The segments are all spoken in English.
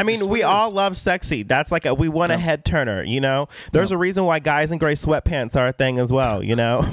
I mean, we all love sexy. That's like a we want a head turner, you know. There's a reason why guys in gray sweatpants are a thing as well, you know.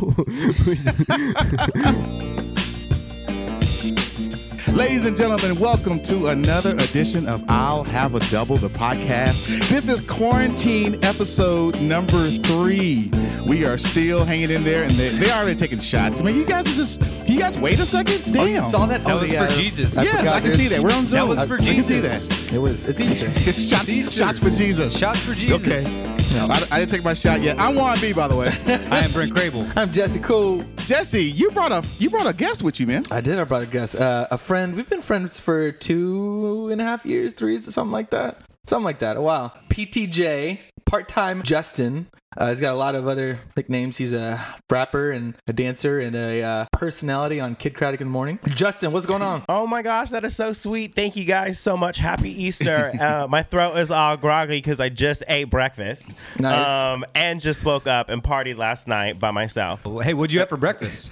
Ladies and gentlemen, welcome to another edition of I'll Have a Double, the podcast. This is quarantine episode number three. We are still hanging in there, and they, they already taking shots. I mean, you guys are just, you guys wait a second? Damn. Oh, you saw that? That oh, was yeah. for Jesus. I Yes, I can see that. We're on Zoom. That was for I can see Jesus. that. It was. It's Easter. Shots, Easter. shots for Jesus. Shots for Jesus. Okay. I, I didn't take my shot yet. I'm Juan B, by the way. I am Brent Crable. I'm Jesse Cool. Jesse, you brought a you brought a guest with you, man. I did. I brought a guest. Uh, a friend. We've been friends for two and a half years, three years, something like that. Something like that. A while. PTJ, part-time Justin. Uh, he's got a lot of other nicknames. He's a rapper and a dancer and a uh, personality on Kidd Kraddick in the Morning. Justin, what's going on? oh my gosh, that is so sweet. Thank you guys so much. Happy Easter. uh, my throat is all groggy because I just ate breakfast. Nice. Um, and just woke up and partied last night by myself. Hey, what'd you have for breakfast?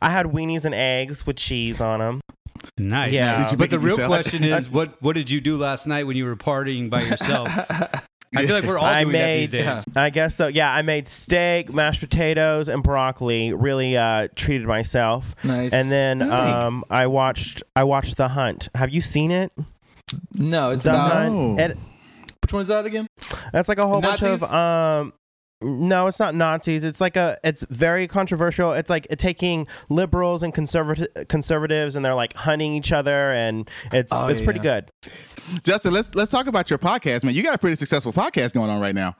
I had weenies and eggs with cheese on them. Nice. Yeah. But the real question is, what what did you do last night when you were partying by yourself? I feel like we're all I doing made, that these days. I guess so. Yeah, I made steak, mashed potatoes, and broccoli. Really uh, treated myself. Nice. And then Steak. um, I watched I watched The Hunt. Have you seen it? No, it's The about. Hunt. It, Which one is that again? that's like a whole bunch Nazis? of um. No, it's not Nazis. It's like a. It's very controversial. It's like taking liberals and conservati- conservatives, and they're like hunting each other, and it's Oh, it's pretty yeah. good. Justin, let's let's talk about your podcast, man. You got a pretty successful podcast going on right now.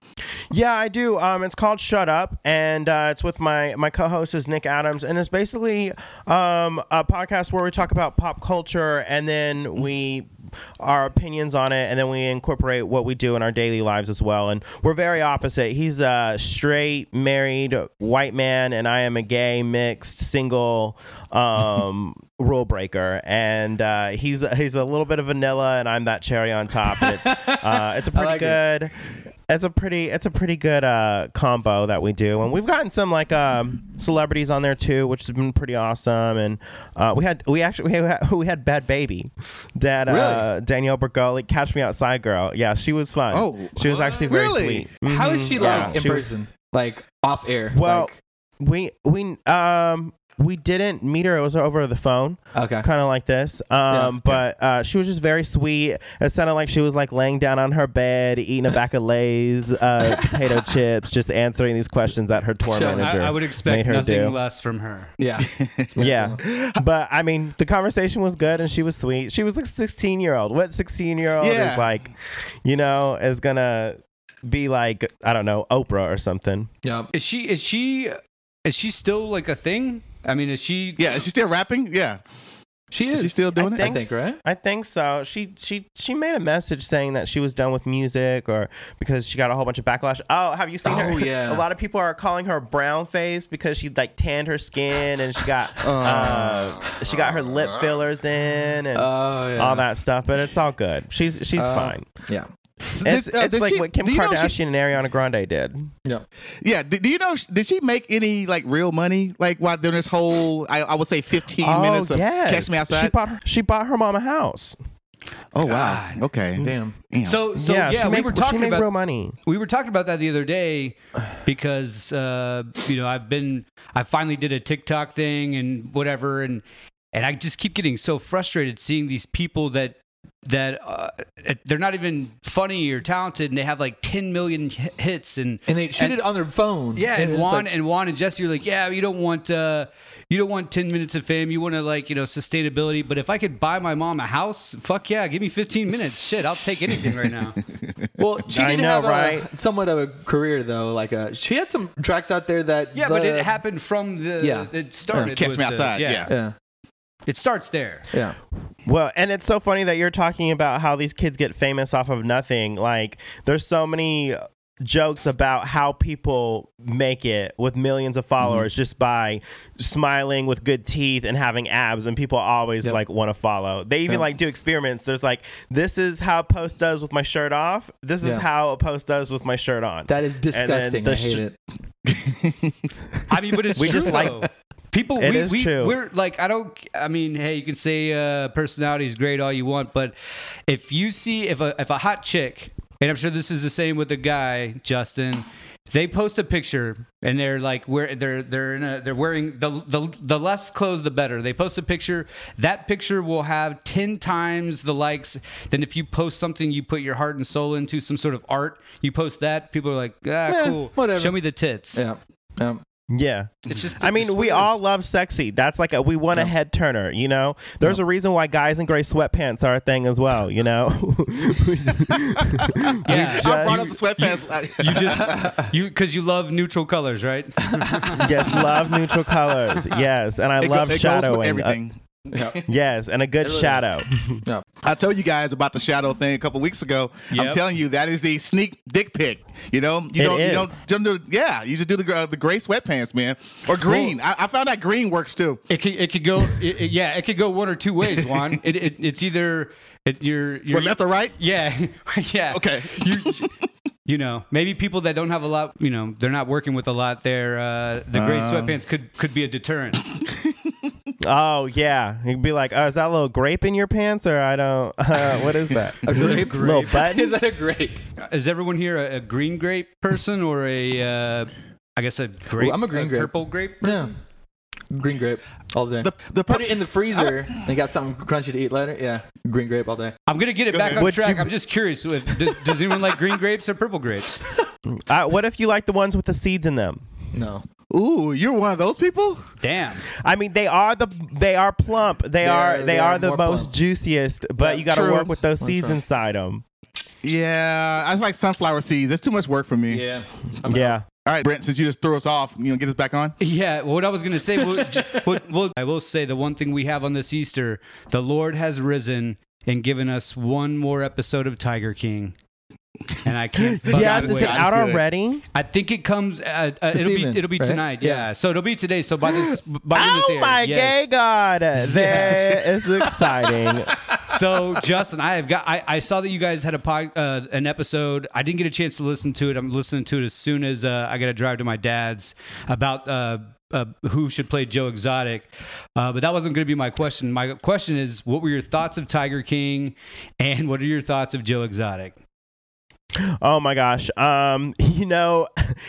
Yeah, I do. Um, it's called Shut Up, and uh, it's with my my co-host is Nick Adams, and it's basically um, a podcast where we talk about pop culture, and then we our opinions on it, and then we incorporate what we do in our daily lives as well. And we're very opposite. He's a straight, married white man, and I am a gay, mixed, single. Um, rule breaker and uh, he's he's a little bit of vanilla and I'm that cherry on top and it's uh, it's a pretty like it. good it's a pretty it's a pretty good uh, combo that we do and we've gotten some like um, celebrities on there too which has been pretty awesome and uh, we had we actually we had, we had bad baby that uh, Danielle Bregoli catch me outside girl yeah she was fun Oh, she was actually very really? sweet How is she Yeah, like in she was- person? Like off air? Well, Like- we we um we didn't meet her it was over the phone okay. kind of like this. Um, Yeah. but uh, she was just very sweet. It sounded like she was like laying down on her bed, eating a bag of Lay's, uh, potato chips, just answering these questions that her tour Chilling. manager I, I would made expect her nothing do. less from her. Yeah. Yeah, but I mean, the conversation was good and she was sweet. She was like sixteen year old. What sixteen year old Yeah. is like, you know, is gonna be like I don't know Oprah or something. yeah. Is she is she is she still like a thing? I mean, is she? Yeah, is she still rapping? Yeah. She Is is. she still doing I it? think, think, right? I think so. She she she made a message saying that she was done with music or because she got a whole bunch of backlash. Oh, have you seen her? Oh, yeah. a lot of people are calling her brown face because she like tanned her skin and she got uh, she got her lip fillers in and Oh yeah. all that stuff. But it's all good. She's she's Uh, fine. Yeah. It's, Did- uh, it's like she- what Kim do you know she- Kardashian and Ariana Grande did. Yeah. Yeah. Do, do you know? Did she make any like real money? Like while doing this whole, I, I would say, fifteen minutes of Oh, yes. Catch Me Outside. She bought her, she bought her mom a house. oh wow. Okay. Damn. Damn. So so yeah, yeah, she we made, were she talking made about real money. we were talking about that the other day because uh, you know I've been I finally did a TikTok thing and whatever and and I just keep getting so frustrated seeing these people that that uh, they're not even funny or talented and they have like 10 million hi- hits and And they shoot and- it on their phone. yeah and it's Juan like- and Juan and Jesse are like yeah you don't want uh you don't want 10 minutes of fame you want to like you know sustainability but if I could buy my mom a house fuck yeah give me 15 minutes shit I'll take anything right now well, she did know, have a, somewhat of a career though. Like uh she had some tracks out there that. yeah but it happened from the Yeah. it started Catch with Me the- Outside, yeah. Yeah. It starts there. Yeah. Well, and it's so funny that you're talking about how these kids get famous off of nothing. Like, there's so many jokes about how people make it with millions of followers Mm-hmm. just by smiling with good teeth and having abs and people always Yep. like want to follow they even Yep. like do experiments there's like this is how a post does with my shirt off this is Yeah. how a post does with my shirt on That is disgusting. the I hate sh- it. I mean, but it's We true just like- though. People, It we, is we, true. We're like, I don't. I mean, hey, you can say uh, personality is great all you want, but if you see if a if a hot chick, and I'm sure this is the same with the guy, Justin. They post a picture and they're like where they're they're in a they're wearing the the the less clothes the better. They post a picture, that picture will have ten times the likes than if you post something you put your heart and soul into, some sort of art. You post that, people are like, ah, Eh, cool, whatever. Show me the tits. Yeah. Yeah. Yeah. It's just. I mean, we all love sexy. That's like a we want a head turner, you know. There's a reason why guys in gray sweatpants are a thing as well, you know. Yeah. I brought you- up the sweatpants. You just you because you love neutral colors, right? yes, love neutral colors. Yes, and I It go- love it goes with shadowing. Uh, everything. yes, and a good really shadow. Yeah. I told you guys about the shadow thing a couple weeks ago. I'm telling you that is the sneak dick pic. You know, you It don't, you don't, jump to, yeah, you just do the uh, the gray sweatpants, man, or green. I, I found that green works too. It could it could go it, it- yeah it could go one or two ways. Juan, it, it it's either it, you're you're left or right? Yeah, yeah. Okay. You, you know, maybe people that don't have a lot, you know, they're not working with a lot. There, uh, the gray sweatpants could could be a deterrent. Oh yeah, you'd be like, "Oh, is that a little grape in your pants?" Or I don't. Uh, what is that? A grape? Little button? Is that a grape? Is everyone here a, a green grape person or a, uh, I guess a grape? Ooh, I'm a green grape. purple grape. Yeah. Green grape all day. The the Put it in the freezer. and you got something crunchy to eat later. Yeah. Green grape all day. I'm gonna get it Go back ahead. on Would track. you- I'm just curious. If, does, does anyone like green grapes or purple grapes? Uh, what if you like the ones with the seeds in them? No. Ooh, you're one of those people. Damn. I mean, they are the they are plump. They, They are, are- they, they are, are the most plump. juiciest. But Yeah, you got to work with those That's seeds right. inside them. Yeah, I like sunflower seeds. That's too much work for me. Yeah. Yeah. All right, Brent, since you just threw us off, you know, get us back on. Yeah, what I was going to say, well, j- what, well, I will say the one thing we have on this Easter, the Lord has risen and given us one more episode of Tiger King. And I can't fucking Yes, God is is it out already? I think it comes. Uh, uh, it'll evening, be. It'll be right? tonight. Yeah. Yeah. So it'll be today. So by this, by when this Oh airs, my yes. gay god! That is exciting. So Justin, I have got. I, I saw that you guys had a pod, uh, an episode. I didn't get a chance to listen to it. I'm listening to it as soon as uh, I got to drive to my dad's about. Uh, uh, who should play Joe Exotic? Uh, but that wasn't going to be my question. My question is, what were your thoughts of Tiger King, and what are your thoughts of Joe Exotic? Oh my gosh. Um, you know,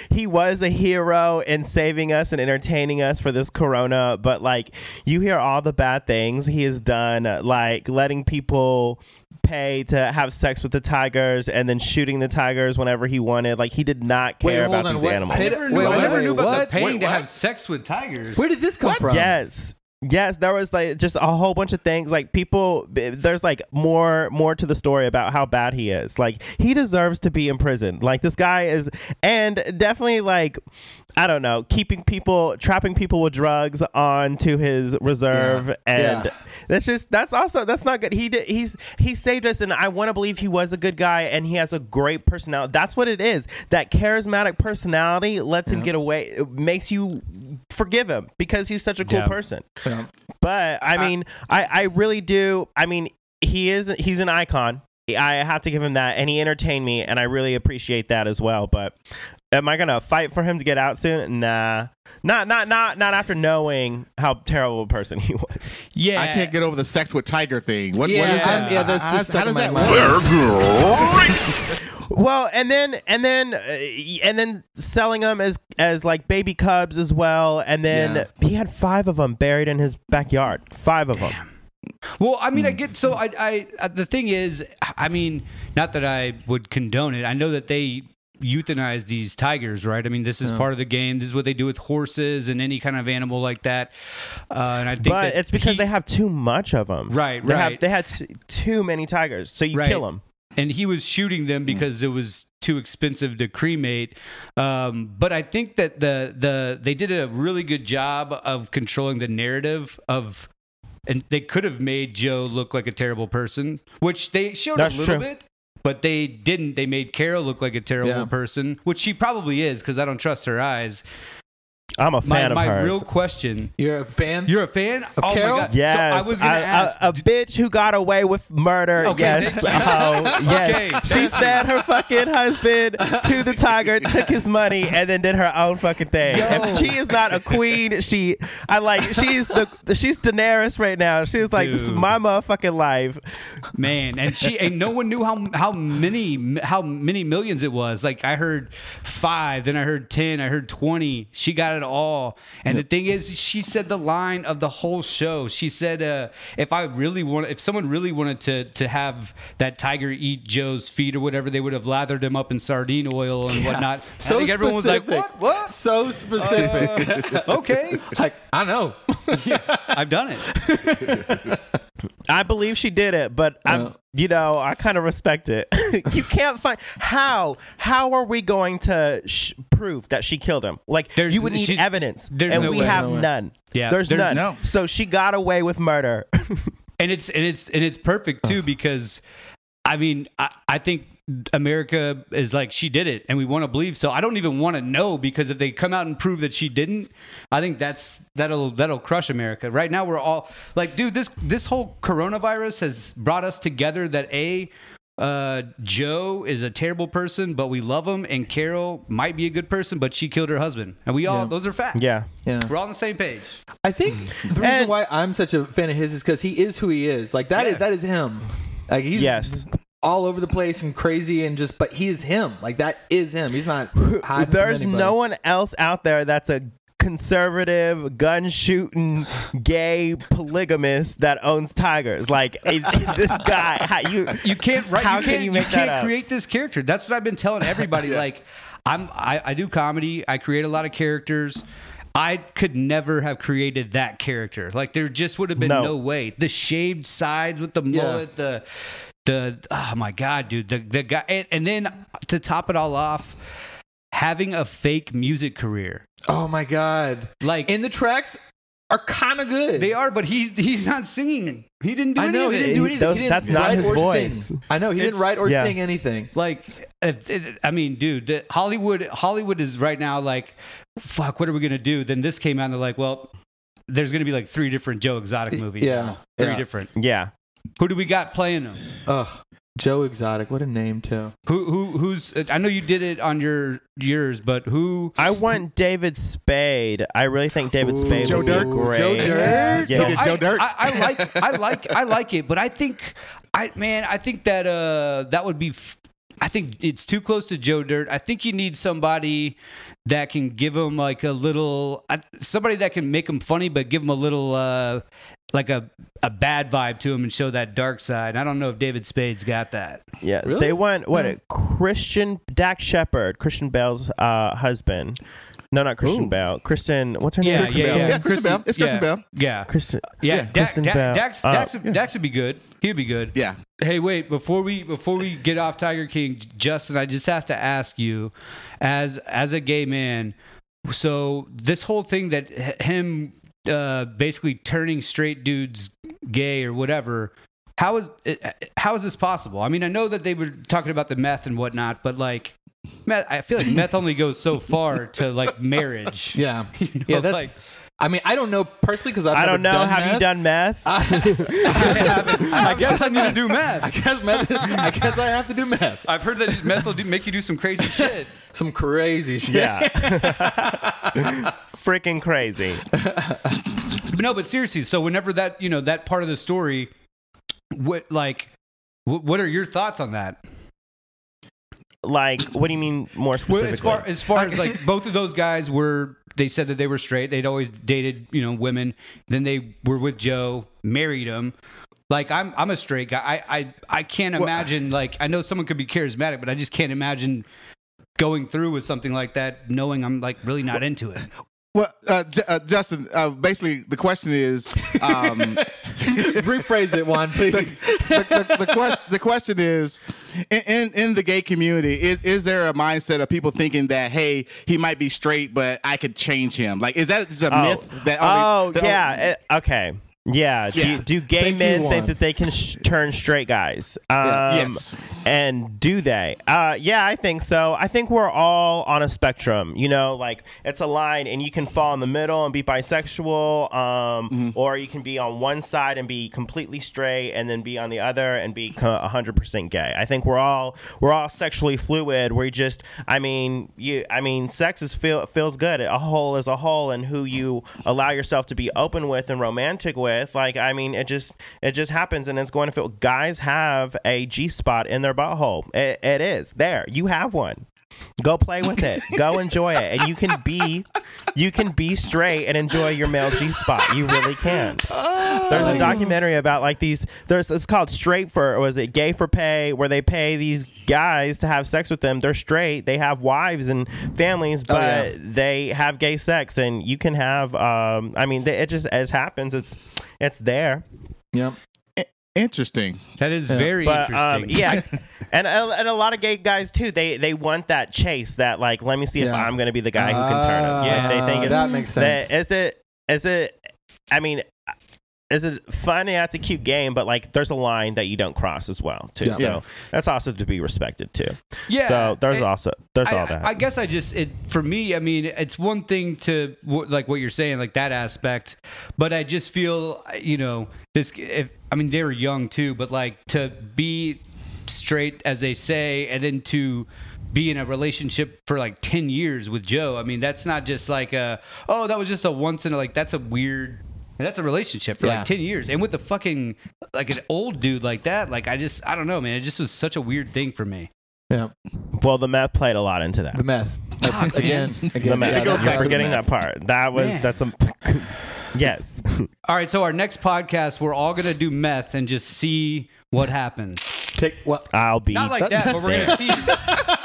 he was a hero in saving us and entertaining us for this corona, but like you hear all the bad things he has done, like letting people pay to have sex with the tigers and then shooting the tigers whenever he wanted. Like he did not care hold about on, these what? animals. I Paid- never wait, knew, I never wait, knew about what? the pain Wait, to what? have sex with tigers. Where did this come from? Yes. Yes, there was like just a whole bunch of things like people there's like more more to the story about how bad he is. Like he deserves to be in prison. Like this guy is and definitely like I don't know, keeping people trapping people with drugs onto his reserve Yeah. and Yeah. that's just that's also that's not good. He did he's he saved us and I want to believe he was a good guy and he has a great personality. That's what it is. That charismatic personality lets him get away it makes you forgive him because he's such a cool Yeah. person. Yeah. But I mean, I, I really do. I mean, he is he's an icon. I have to give him that, and he entertained me, and I really appreciate that as well. But am I gonna fight for him to get out soon? Nah, not not not not after knowing how terrible a person he was. Yeah, I can't get over the sex with tiger thing. What, what is Yeah, that? yeah, that's How- just how does that mind. work? Well, and then and then uh, and then selling them as as like baby cubs as well, and then Yeah. he had five of them buried in his backyard. Five of them. Well, I mean. I get so I, I uh, the thing is, I mean, not that I would condone it. I know that they euthanize these tigers, right? I mean, this is part of the game. This is what they do with horses and any kind of animal like that. Uh, and I think But it's because he- they have too much of them. Right, They have right. they had too many tigers, so you Right. kill them. And he was shooting them because it was too expensive to cremate. Um, but I think that the the they did a really good job of controlling the narrative of. And they could have made Joe look like a terrible person, which they showed That's a little true. bit, but they didn't. They made Carol look like a terrible Yeah. person, which she probably is because I don't trust her eyes. I'm a fan my of hers. My real question. You're a fan? You're a fan of oh Carol? My God. Yes, So I was gonna I- a- ask. a, bitch who got away with murder. Okay, yes, oh, yes. Okay, she thank said her fucking husband to the tiger, took his money, and then did her own fucking thing. If she is not a queen, she, I like, she's the, she's Daenerys right now. She's like, this is my motherfucking life. man and she and no one knew how how many how many millions it was like i heard five then i heard 10 i heard 20 she got it all. And the thing is she said the line of the whole show. She said uh, if i really want if someone really wanted to to have that tiger eat joe's feet or whatever they would have lathered him up in sardine oil and whatnot. So i think everyone was like what? What? So specific. okay. Like, I know. yeah, i've done it I believe she did it, but Yeah. I'm, you know, I kind of respect it. you can't find how. How are we going to sh- prove that she killed him? Like There's- you would need she's- evidence, there's and no we way. have No none. Yeah, there's, there's- none. No. So she got away with murder. and it's and it's and it's perfect too because I mean I, I think America is like she did it and we want to believe so I don't even want to know because if they come out and prove that she didn't I think that's that'll that'll crush America right now we're all like dude this this whole coronavirus has brought us together that a uh, Joe is a terrible person, but we love him, and Carol might be a good person, but she killed her husband, and we all Yeah. those are facts. yeah. Yeah. we're all on the same page. I think the reason And- why I'm such a fan of his is because he is who he is. Like that is Yeah. that is him. Like he's Yes. All over the place and crazy and just, but he is him. Like that is him. He's not. hiding There's from no one else out there that's a conservative, gun shooting, gay polygamist that owns tigers. Like this guy, how you you can't write. How you can can't, you make that can't up? create this character. That's what I've been telling everybody. Like, I'm I, I do comedy. I create a lot of characters. I could never have created that character. Like, there just would have been No. no, way. The shaved sides with the Yeah. the the oh my god, dude, the the guy, and, and then to top it all off, having a fake music career. Oh my god! Like, And the tracks are kind of good. they are, but he's he's not singing. He didn't do I know any he didn't do anything. those- he didn't that's not his voice. Sing. I know he didn't write or yeah. sing anything. like if, if- i mean dude the hollywood hollywood is right now like fuck what are we gonna do then this came out and they're like well there's gonna be like three different joe exotic movies yeah, now. three yeah. different yeah. Who do we got playing them Ugh, Joe Exotic. What a name too. who who who's i know you did it on your years, but who I want David Spade. I really think David Ooh. Spade Joe would be Dirt? great. Joe Dirt? Yeah. So did Joe I, Dirt? I, I like I like I like it, but I think I man, I think that uh that would be f- I think it's too close to Joe Dirt. I think you need somebody that can give him like a little uh, somebody that can make him funny but give him a little uh like a a bad vibe to him and show that dark side. I don't know if David Spade's got that. Yeah, Really? they want what a Christian Dax Shepard, Christian Bale's uh, husband. No, not Christian Ooh. Bale. Kristen, what's her name? Yeah, Kristen yeah, Bell. yeah. Yeah, Kristen Bell. It's Kristen yeah, Bell. Yeah. Kristen. Yeah, Yeah. Dak, Kristen Dak, Bell. Dax, Uh, Dax, Dax would be good. He'd be good. Yeah. Hey, wait! Before we before we get off Tiger King, Justin, I just have to ask you, as as a gay man, so this whole thing that him uh, basically turning straight dudes gay or whatever, how is it, how is this possible? I mean, I know that they were talking about the meth and whatnot, but like, meth, I feel like meth only goes so far to like marriage. Yeah, You know, yeah. That's. Like, I mean, I don't know personally because I've I don't know. Done Have meth. you done meth? I guess I need to do meth. I guess meth. I guess I have to do meth. I've heard that meth will do, make you do some crazy shit. Some crazy shit. yeah. Freaking crazy. But no, but seriously, so whenever that you know that part of the story, what like, what, what are your thoughts on that? Like, what do you mean more Well, specifically? as far as far as like both of those guys were, they said that they were straight. They'd always dated you know women. Then they were with Joe, married him. Like I'm, I'm a straight guy. I, I, I can't imagine. Like I know someone could be charismatic, but I just can't imagine going through with something like that, knowing I'm like really not into it. Well, uh, J- uh, Justin, uh, basically the question is, um, Rephrase it, Juan, please. the, the, the, quest, the question is, in, in in the gay community, is is there a mindset of people thinking that hey, he might be straight, but I could change him? Like, is that just a oh, myth that? oh only, that yeah. only- it- okay. Yeah. Yeah. Do, do gay men think that they can sh- turn straight guys? Um, Yeah. Yes. And do they? Uh, yeah, I think so. I think we're all on a spectrum. You know, like it's a line, and you can fall in the middle and be bisexual, um, Mm-hmm. or you can be on one side and be completely straight, and then be on the other and be hundred percent gay. I think we're all we're all sexually fluid. We just, I mean, you, I mean, sex is feel feels good. A whole is a whole, and who you allow yourself to be open with and romantic with. Like, I mean, it just it just happens, and it's going to feel. Guys have a G spot in their butthole. It, it is there. You have one. Go play with it. Go enjoy it, and you can be, you can be straight and enjoy your male G spot. You really can. There's a documentary about like these. There's it's called Straight for or was it Gay for Pay, where they pay these guys to have sex with them. They're straight. They have wives and families, but yeah. they have gay sex, and you can have. Um, I mean, it just as happens. It's it's there. Yep. Interesting. That is very But um, interesting. yeah, and a, and a lot of gay guys too. They they want that chase. That like, let me see if Yeah. I'm going to be the guy who can turn him. Ah, Like, they think it's, that makes sense. that- Is it is it? I mean. Is it fun? Yeah, it's a cute game, but like, there's a line that you don't cross as well, too. Yeah. So Yeah. that's also to be respected too. yeah. So there's also there's I, all that. I guess I just it for me. I mean, it's one thing to like what you're saying, like that aspect, but I just feel you know this. If I mean they were young too, but like to be straight as they say, and then to be in a relationship for like 10 years with Joe. I mean, that's not just like a oh that was just a once in a like that's a weird. That's a relationship for Yeah. like 10 years. And with the fucking, like an old dude like that, like I just, I don't know, man. It just was such a weird thing for me. Yeah. well, the meth played a lot into that. The meth. That's, again, again. The meth. Yeah, You're right. forgetting that part. That was Man. that's a yes. All right, so our next podcast, we're all gonna do meth and just see what happens. Take well. I'll be Not like that, but we're gonna see.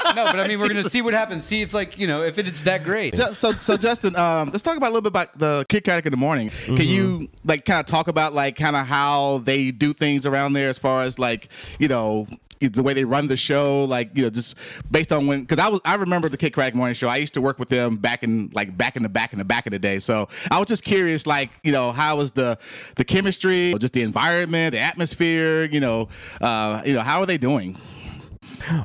No, but I mean, we're gonna see what happens. See if, like, you know, if it's that great. Ju- So, so Justin, um, let's talk about a little bit about the Kidd Kraddick in the morning. Can you like kind of talk about like kind of how they do things around there as far as like you know it's the way they run the show, like you know, just based on when because I was I remember the Kidd Kraddick Morning Show. I used to work with them back in like back in the back in the back of the day. So I was just curious, like you know, how was the the chemistry, just the environment, the atmosphere, you know, uh, you know, how are they doing?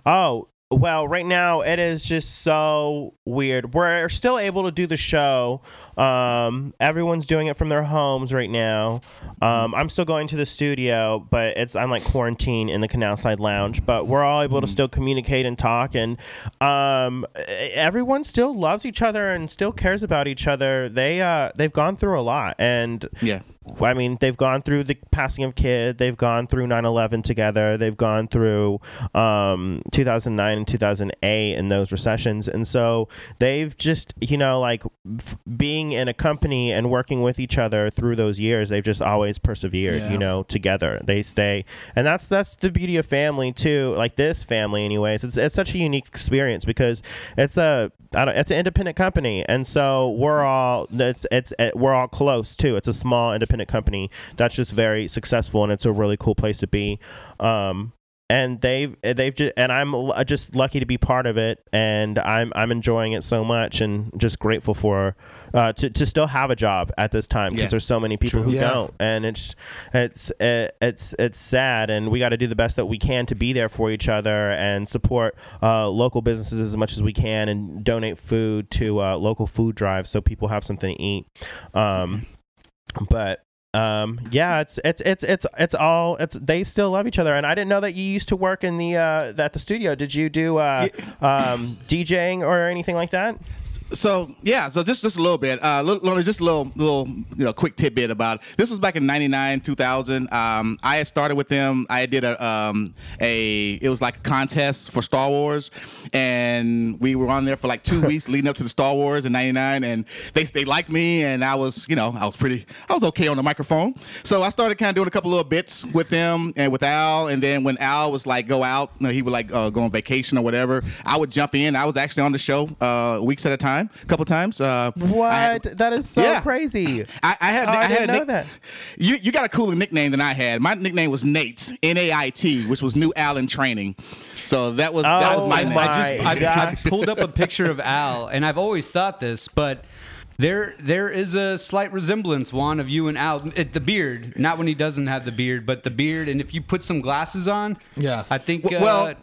Oh, well, right now it is just so weird. We're still able to do the show. Um, everyone's doing it from their homes right now. Um, I'm still going to the studio, but it's I'm like quarantine in the Canal Side Lounge. But we're all able to still communicate and talk, and um, everyone still loves each other and still cares about each other. They uh, they've gone through a lot, and Yeah. I mean, they've gone through the passing of Kidd. They've gone through 9/11 together. They've gone through um, 2009 and 2008 and those recessions. And so they've just, you know, like f- being in a company and working with each other through those years. They've just always persevered, Yeah. you know, together. They stay, and that's that's the beauty of family too. Like this family, anyways. It's it's such a unique experience because it's a I don't, it's an independent company, and so we're all it's it's it, we're all close too. It's a small independent company that's just very successful, and it's a really cool place to be. Um, and they've they've just and I'm just lucky to be part of it, and I'm I'm enjoying it so much, and just grateful for uh, to to still have a job at this time because Yeah. there's so many people who Yeah. don't, and it's it's it's it's sad, and we got to do the best that we can to be there for each other and support uh, local businesses as much as we can, and donate food to uh, local food drives so people have something to eat. Um, but um yeah it's it's it's it's it's all it's they still love each other. And i didn't know that you used to work in the uh at the studio. Did you do uh um djing or anything like that So yeah, so just just a little bit, uh, little, just a little little you know quick tidbit about it. this was back in '99, 2000. Um, I had started with them. I did a um, a it was like a contest for Star Wars, and we were on there for like two weeks leading up to the Star Wars in '99, and they they liked me, and I was you know I was pretty I was okay on the microphone. So I started kind of doing a couple little bits with them and with Al, and then when Al was like go out, you know, he would like uh, go on vacation or whatever, I would jump in. I was actually on the show uh, weeks at a time, a couple times. Uh, what I had, that is so Yeah. crazy I, I had, Oh, I had didn't a know nick- that. You you got a cooler nickname than I had. My nickname was Nate, N A I T, which was New Allen Training. So that was that was Oh my I, name. my I just I, I pulled up a picture of Al, and I've always thought this, but There, there is a slight resemblance, Juan, of you and Al. It, the beard, not when he doesn't have the beard, but the beard. And if you put some glasses on, Yeah. I think. Uh, well, I think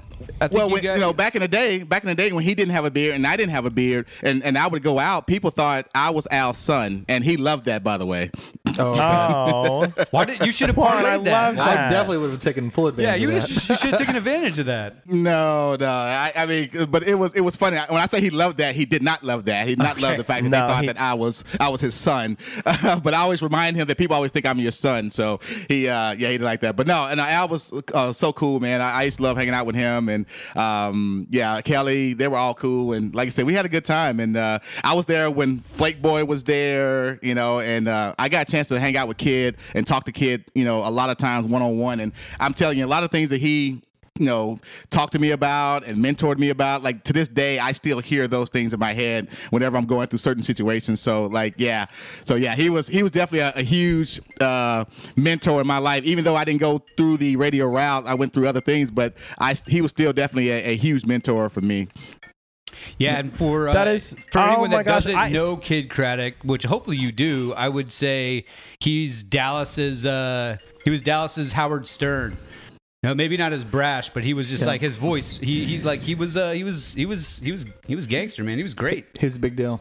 well, you when, guys. you know, back in the day, back in the day when he didn't have a beard and I didn't have a beard, and, and I would go out, people thought I was Al's son, and he loved that, by the way. Oh, Oh, why did you should have Juan, I parlayed that? love I definitely would have taken full advantage of that. Yeah, you should have taken advantage of that. No, no, I, I mean, but it was it was funny when I say he loved that. He did not love that. He did not love the fact that No, they thought he- that I was I was his son. but I always remind him that people always think I'm your son. So he, uh, yeah, he didn't like that. But no, and Al was uh, so cool, man. I, I used to love hanging out with him, and um, yeah, Kellie, they were all cool. And like I said, we had a good time. And uh, I was there when Flake Boy was there, you know, and uh, I got a chance to hang out with Kidd and talk to Kidd, you know, a lot of times one on one. And I'm telling you, a lot of things that he you know, talked to me about and mentored me about. Like to this day, I still hear those things in my head whenever I'm going through certain situations. So like, yeah, so yeah, he was he was definitely a, a huge uh, mentor in my life. Even though I didn't go through the radio route, I went through other things, but I he was still definitely a, a huge mentor for me. Yeah, and for uh, That is- for oh anyone my that gosh, doesn't I- know Kidd Kraddick, which hopefully you do, I would say he's Dallas's. Uh, he was Dallas's Howard Stern. No, maybe not as brash, but he was just Yeah. like his voice. He he like he was uh, he was he was he was he was gangster man. He was great. He's a big deal.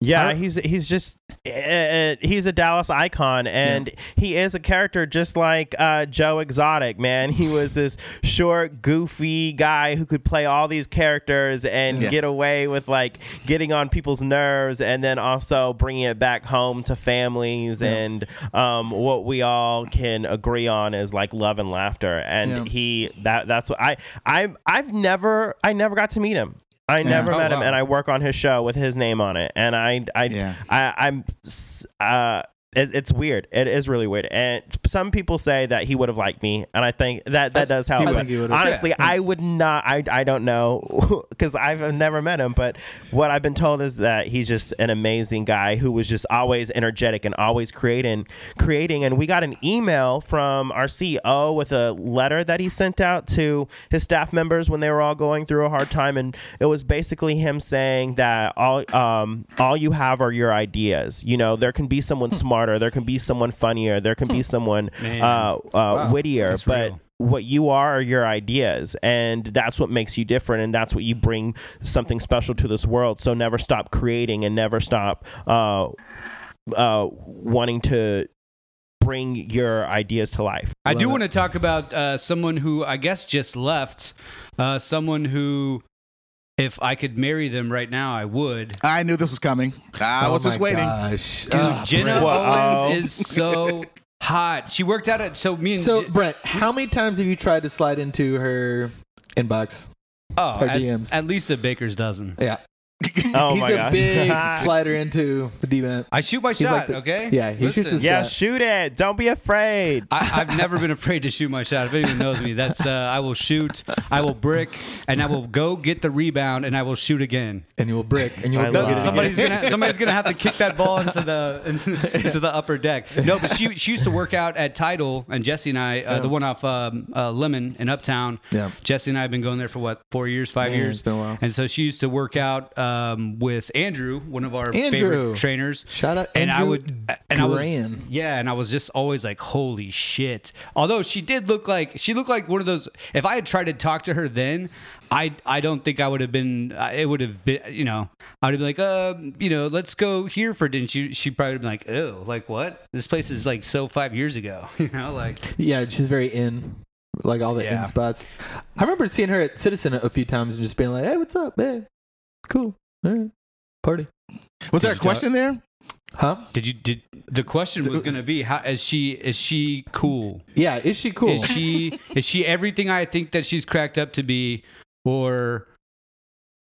Yeah, he's he's just uh, he's a Dallas icon, and he is a character just like uh, Joe Exotic. Man, he was this short, goofy guy who could play all these characters and Yeah. get away with like getting on people's nerves, and then also bringing it back home to families. And um, what we all can agree on is like love and laughter. And Yeah. he that that's what I I I've never I never got to meet him. I never Oh, met him, wow. and I work on his show with his name on it. And I, I, Yeah. I I'm, uh, it, it's weird. It is really weird. And some people say that he would have liked me, and I think that that does help. I But think he honestly, Yeah. I would not. I, I don't know because I've never met him. But what I've been told is that he's just an amazing guy who was just always energetic and always creating, creating. And we got an email from our CEO with a letter that he sent out to his staff members when they were all going through a hard time, and it was basically him saying that all um all you have are your ideas. You know, there can be someone smarter, there can be someone funnier, there can be someone uh, uh Wow. wittier, That's but real. what you are are your ideas and that's what makes you different and that's what you bring something special to this world so never stop creating and never stop uh uh wanting to bring your ideas to life I do Love want to talk about uh, someone who I guess just left. Uh, someone who, if I could marry them right now, I would. I knew this was coming. I Oh was just waiting. Gosh. Dude, Ah, Jenna Brent. Wow. Owens is so hot. She worked out at so me and So J- Brent, how many times have you tried to slide into her inbox? oh, her at, DMs. at least a baker's dozen. Yeah. oh He's my a gosh big slider into the D-man. I shoot my He's shot. like the- okay. yeah, he shoots his shot. yeah shot. shoot it don't be afraid I, I've never been afraid to shoot my shot. If anyone knows me, that's uh, I will shoot, I will brick, and I will go get the rebound, and I will shoot again. And you will brick and you will I go get it. it. somebody's again. gonna somebody's gonna have to kick that ball into the into, into the upper deck. No, but she she used to work out at Title, and Jesse and I, uh, the one off um, uh, Lemmon in Uptown. Yeah. Jesse and I have been going there for what four years, five Man, years. it's been a while. And so she used to work out um, with Andrew, one of our Andrew. favorite trainers. Shout out and I Andrew would and I was yeah, and I was just always like, holy shit. Although she did look like she looked like one of those. If I had tried to talk to her then, I I don't think I would have been. It would have been you know I would have been like, uh, you know, let's go here for dinner. She she probably would have been like, oh, like what? This place is like so five years ago. You know, like Yeah, she's very in, like all the Yeah. in spots. I remember seeing her at Citizen a few times and just being like, "Hey, what's up, man? Cool, All right. party." Was there a Did you question there? Huh? did you did the question was gonna be how is she is she cool? Yeah, is she cool? Is she is she everything I think that she's cracked up to be, or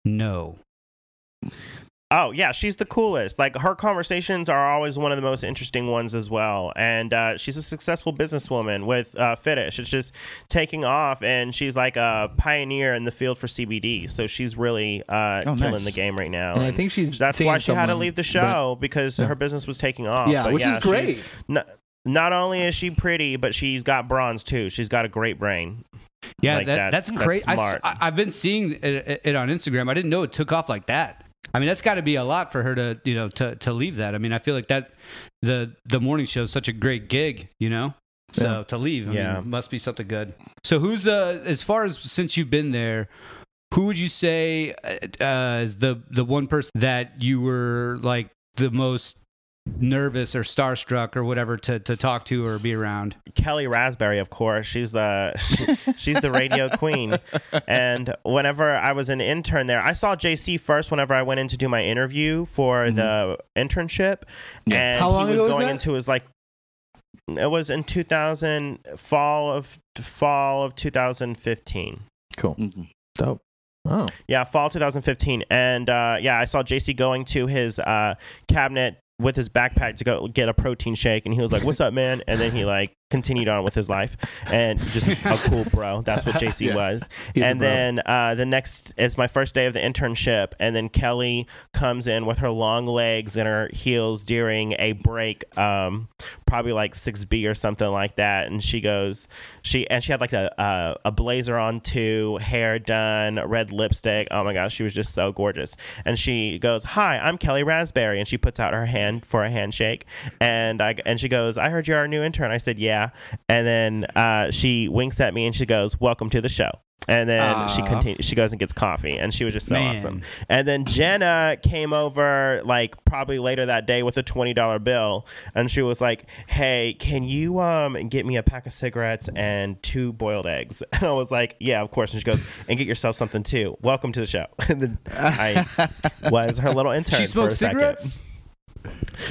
no? Oh yeah, she's the coolest. Like her conversations are always one of the most interesting ones as well. And uh, she's a successful businesswoman with uh, Fitish. It's just taking off, and she's like a pioneer in the field for CBD. So she's really uh, Oh, killing nice. the game right now. and I think she's that's why she had to leave the show because Yeah. her business was taking off. Yeah, But which is great. Not, not only is she pretty, but she's got bronze too. She's got a great brain. Yeah, Like, that, that's- that's, that's great. I, have been seeing it, it on Instagram. I didn't know it took off like that. I mean, that's got to be a lot for her to, you know, to to leave that. I mean, I feel like that the the morning show is such a great gig, you know. So Yeah. to leave, I Yeah. mean, must be something good. So who's the as far as since you've been there, who would you say uh, is the the one person that you were like the most nervous or starstruck or whatever to to talk to or be around? Kellie Rasberry, of course. She's the she's the radio queen. And whenever I was an intern there, I saw J-Si first. Whenever I went in to do my interview for the internship, and How long he was ago was going that? into his like. It was in 2000 fall of fall of 2015. Cool. Mhm. Dope. Oh. Yeah, fall 2015. And uh, yeah, I saw J-Si going to his uh, cabinet with his backpack to go get a protein shake, and he was like, "What's up, man?" And then he like continued on with his life, and just a cool bro. That's what J-Si Yeah. was. He's and then uh, the next is my first day of the internship, and then Kellie comes in with her long legs and her heels during a break, um, probably like six B or something like that, and she goes, she and she had like a uh, a blazer on too, hair done, red lipstick. Oh my gosh, she was just so gorgeous. And she goes, "Hi, I'm Kellie Rasberry," and she puts out her hand for a handshake, and I and she goes, "I heard you're our new intern." I said, "Yeah," and then uh, she winks at me and she goes, "Welcome to the show." And then she continues. She goes and gets coffee, and she was just so Man. awesome. And then Jenna came over like probably later that day with a twenty dollar bill, and she was like, "Hey, can you um get me a pack of cigarettes and two boiled eggs?" And I was like, "Yeah, of course." And she goes, "And get yourself something too. Welcome to the show." And then I was her little intern. She for smoked a second.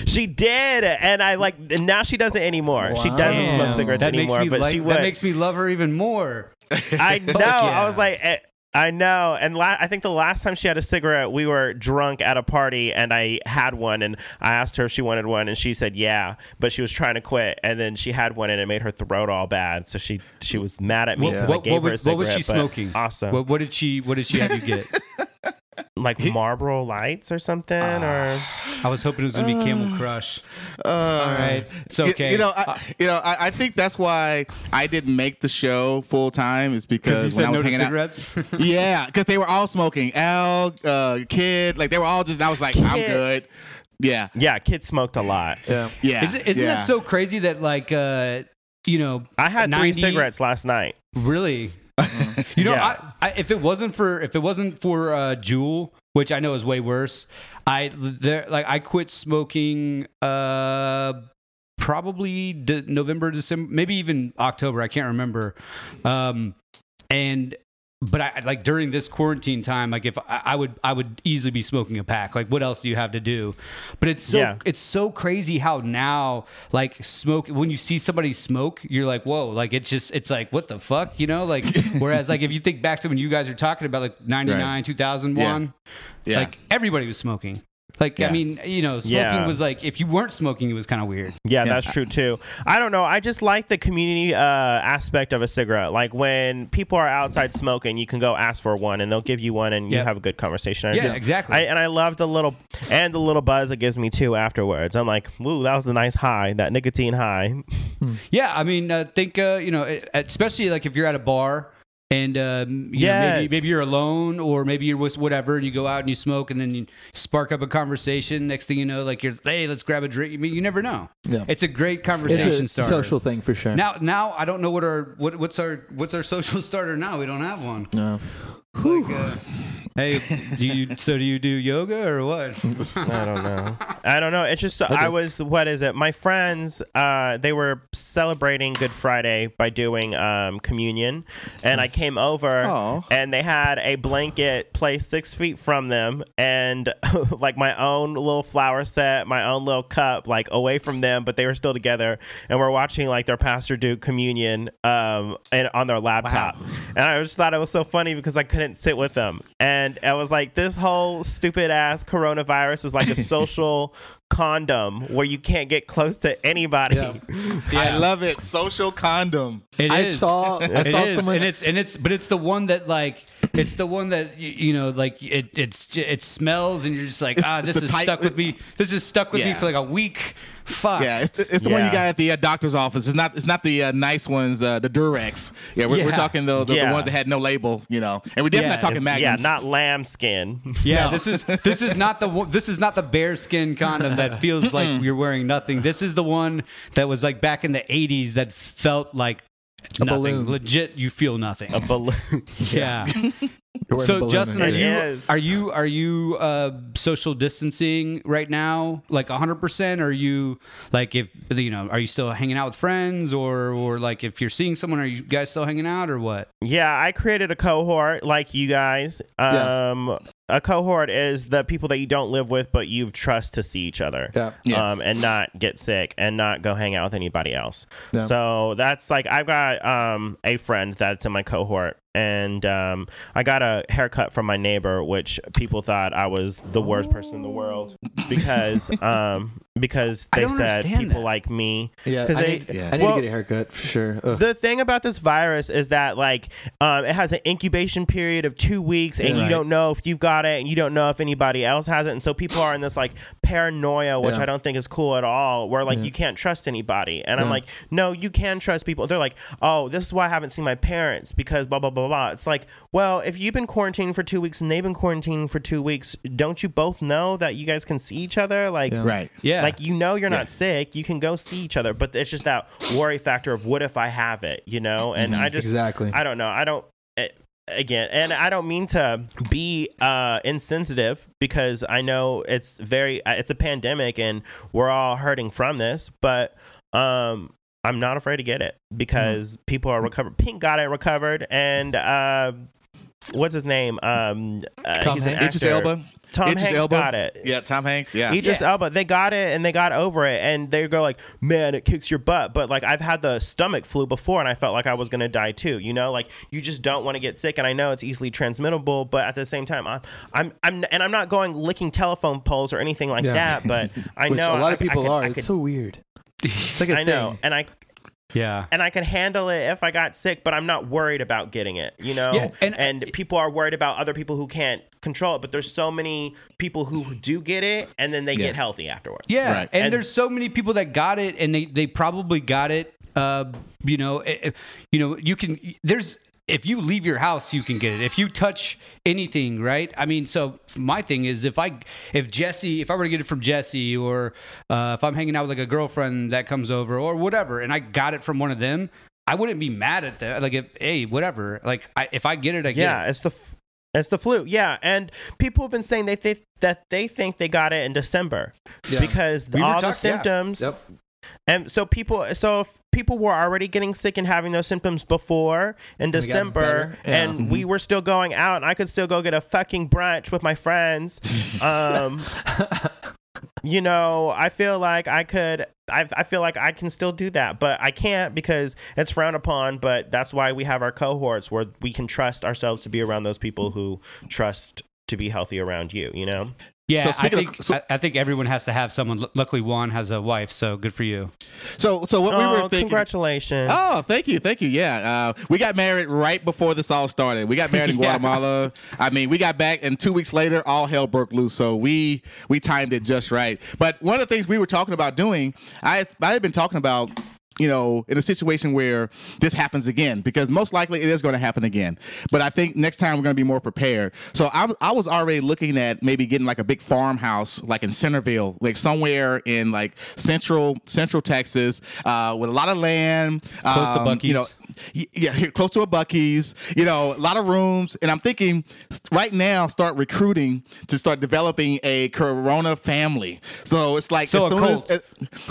She did, and I like. and Now she doesn't anymore. She doesn't smoke cigarettes that anymore, but like, she would. That makes me love her even more. I know. yeah. I was like, eh, I know. And la- I think the last time she had a cigarette, we were drunk at a party, and I had one, and I asked her if she wanted one, and she said yeah, but she was trying to quit, and then she had one, and it made her throat all bad, so she she was mad at me What, what, I gave what, her a was- cigarette. what was she smoking? Awesome, What, what did she What did she have you get? like Marlboro Lights or something, or I was hoping it was gonna be Camel Crush. All right, it's You- okay. You, know, Uh, I, you know, I, I think that's why I didn't make the show full time. Is because because you when I was no to hanging out, cigarettes. yeah, because they were all smoking. Al, uh, kid, like they were all just. I was like, I'm good. Yeah, yeah, kids smoked a lot. Yeah. yeah. Isn't, isn't yeah. that so crazy that like uh you know I had 90 three cigarettes last night. really you know Yeah. I, I, if it wasn't for if it wasn't for uh Juul which I know is way worse I there like I quit smoking uh probably de- November December maybe even October I can't remember um and but I like during this quarantine time, like if I, I would, I would easily be smoking a pack. Like, what else do you have to do? But it's so, Yeah. it's so crazy how now, like smoke, when you see somebody smoke, you're like, whoa, like it's just, it's like, what the fuck, you know? Like, whereas like if you think back to when you guys are talking about like '99, Right. 2001, Yeah. like everybody was smoking. Like, I mean, you know, smoking Yeah. was like if you weren't smoking, it was kind of weird. Yeah, Yeah. that's true too. I don't know. I just like the community uh, aspect of a cigarette. Like when people are outside smoking, you can go ask for one, and they'll give you one, and you have a good conversation. I Yeah, just- exactly. I, and I love the little and the little buzz it gives me too afterwards. I'm like, woo, that was a nice high, that nicotine high. Yeah, I mean, uh, think uh, you know, especially like if you're at a bar and um, you know, maybe maybe you're alone or maybe you're with whatever, and you go out and you smoke, and then you spark up a conversation. Next thing you know, like you're, hey, let's grab a drink. I mean, you never know. Yeah. It's a great conversation It's a starter. social thing for sure. Now, now I don't know what our what, what's our what's our social starter now. We don't have one. no. Like, uh, hey, do you so do you do yoga or what? I don't know. I don't know. It's just I was what is it? My friends, uh, they were celebrating Good Friday by doing um, communion, and I came over Aw. and they had a blanket placed six feet from them, and like my own little flower set, my own little cup, like away from them, but they were still together, and we're watching like their pastor do communion um, and on their laptop, and I just thought it was so funny because I couldn't sit with them, and I was like, this whole stupid ass coronavirus is like a social condom where you can't get close to anybody. Yeah. I love it. Social condom. It I is. saw- I It saw is. someone- and it's and it's but it's the one that like it's the one that you, you know, like it it's it smells, and you're just like, ah, it's this the is type- stuck with me. This is stuck with me for like a week. Fuck. Yeah, it's the, it's the one you got at the uh, doctor's office. It's not it's not the uh, nice ones, uh, the Durex. Yeah, we're, we're talking the, the, the ones that had no label, you know. And we're definitely Yeah, not talking It's- yeah, magnums. not lambskin. Yeah, No. this is this is not the this is not the bearskin condom that feels like you're wearing nothing. This is the one that was like back in the '80s that felt like nothing. balloon. Legit, you feel nothing. A balloon. yeah. You're wearing a So Justin, are you there. is. are you are you uh, social distancing right now, like 100? percent Are you like if you know? Are you still hanging out with friends, or or like if you're seeing someone, are you guys still hanging out, or what? Yeah, I created a cohort like you guys. Yeah. A cohort is the people that you don't live with, but you've trust to see each other. Yeah. Yeah. Um, and not get sick and not go hang out with anybody else. Yeah. So that's like I've got um a friend that's in my cohort, and um I got a haircut from my neighbor, which people thought I was the worst person in the world because um because they said people that. like me. Yeah, 'Cause I, they- need, Yeah. I need Well- to get a haircut for sure. Ugh. The thing about this virus is that like um, it has an incubation period of two weeks, and Yeah. you Right. don't know if you've got it, and you don't know if anybody else has it, and so people are in this like paranoia, which Yeah. I don't think is cool at all. Where like Yeah. you can't trust anybody, and I'm like, no, you can trust people. They're like, oh, this is why I haven't seen my parents because blah blah blah blah. It's like, well, if you've been quarantined for two weeks and they've been quarantined for two weeks, don't you both know that you guys can see each other? Like, Yeah. right. Yeah, like you know you're Yeah. not sick, you can go see each other, but it's just that worry factor of what if I have it, you know? And I just exactly. I don't know. I don't eh, again, and I don't mean to be uh insensitive because I know it's very uh, it's a pandemic and we're all hurting from this, but um I'm not afraid to get it because people are recovered. Pink got it recovered and uh what's his name? Um uh, Tom he's an Hanks? Idris actor. Elba. Tom Idris Hanks Elba. got it. Yeah, Tom Hanks. Yeah. Idris Yeah. Elba, they got it and they got over it, and they go like, "Man, it kicks your butt." But like, I've had the stomach flu before, and I felt like I was gonna die too. You know, like you just don't want to get sick, and I know it's easily transmittable, but at the same time, I'm, I'm, I'm, and I'm not going licking telephone poles or anything like Yeah. that. But I Which know a lot I- of people I could, are. I it's so weird. It's like a I thing. know, and I. yeah. And I can handle it if I got sick, but I'm not worried about getting it, you know? Yeah, and- and people are worried about other people who can't control it, but there's so many people who do get it and then they Yeah. get healthy afterwards. Yeah, Right. and, And- there's so many people that got it, and they they probably got it. Uh, you know, eh, eh, you know, you can. There's if you leave your house, you can get it. If you touch anything, right? I mean, so my thing is, if I if Jesse, if I were to get it from Jesse, or uh, if I'm hanging out with like a girlfriend that comes over, or whatever, and I got it from one of them. I wouldn't be mad at that. Like, if hey, whatever. Like, I, if I get it, I get Yeah, it. it's the f- it's the flu. Yeah, and people have been saying they think that they think they got it in December Yeah. because We were all the talk- yeah. symptoms. Yep. And so people, so if people were already getting sick and having those symptoms before in December. Yeah. and we were still going out, and I could still go get a fucking brunch with my friends. um, you know, I feel like I could. I, I feel like I can still do that, but I can't because it's frowned upon. But that's why we have our cohorts where we can trust ourselves to be around those people who trust to be healthy around you. You know. Yeah, So I speaking of- think so- I, I think everyone has to have someone. Luckily, Juan has a wife, so good for you. So, so what we oh, were thinking. congratulations! Oh, thank you, thank you. Yeah, uh, we got married right before this all started. We got married in Yeah. Guatemala. I mean, we got back, and two weeks later, all hell broke loose. So we we timed it just right. But one of the things we were talking about doing, I I had been talking about. You know, in a situation where this happens again, because most likely it is going to happen again. But I think next time we're going to be more prepared. So I, I was already looking at maybe getting like a big farmhouse, like in Centerville, like somewhere in like central Central Texas, uh, with a lot of land, Close to um, You know, yeah, here, close to a Buc-ee's, you know, a lot of rooms. And I'm thinking right now, start recruiting to start developing a Corona family. So it's like So as, soon as, as,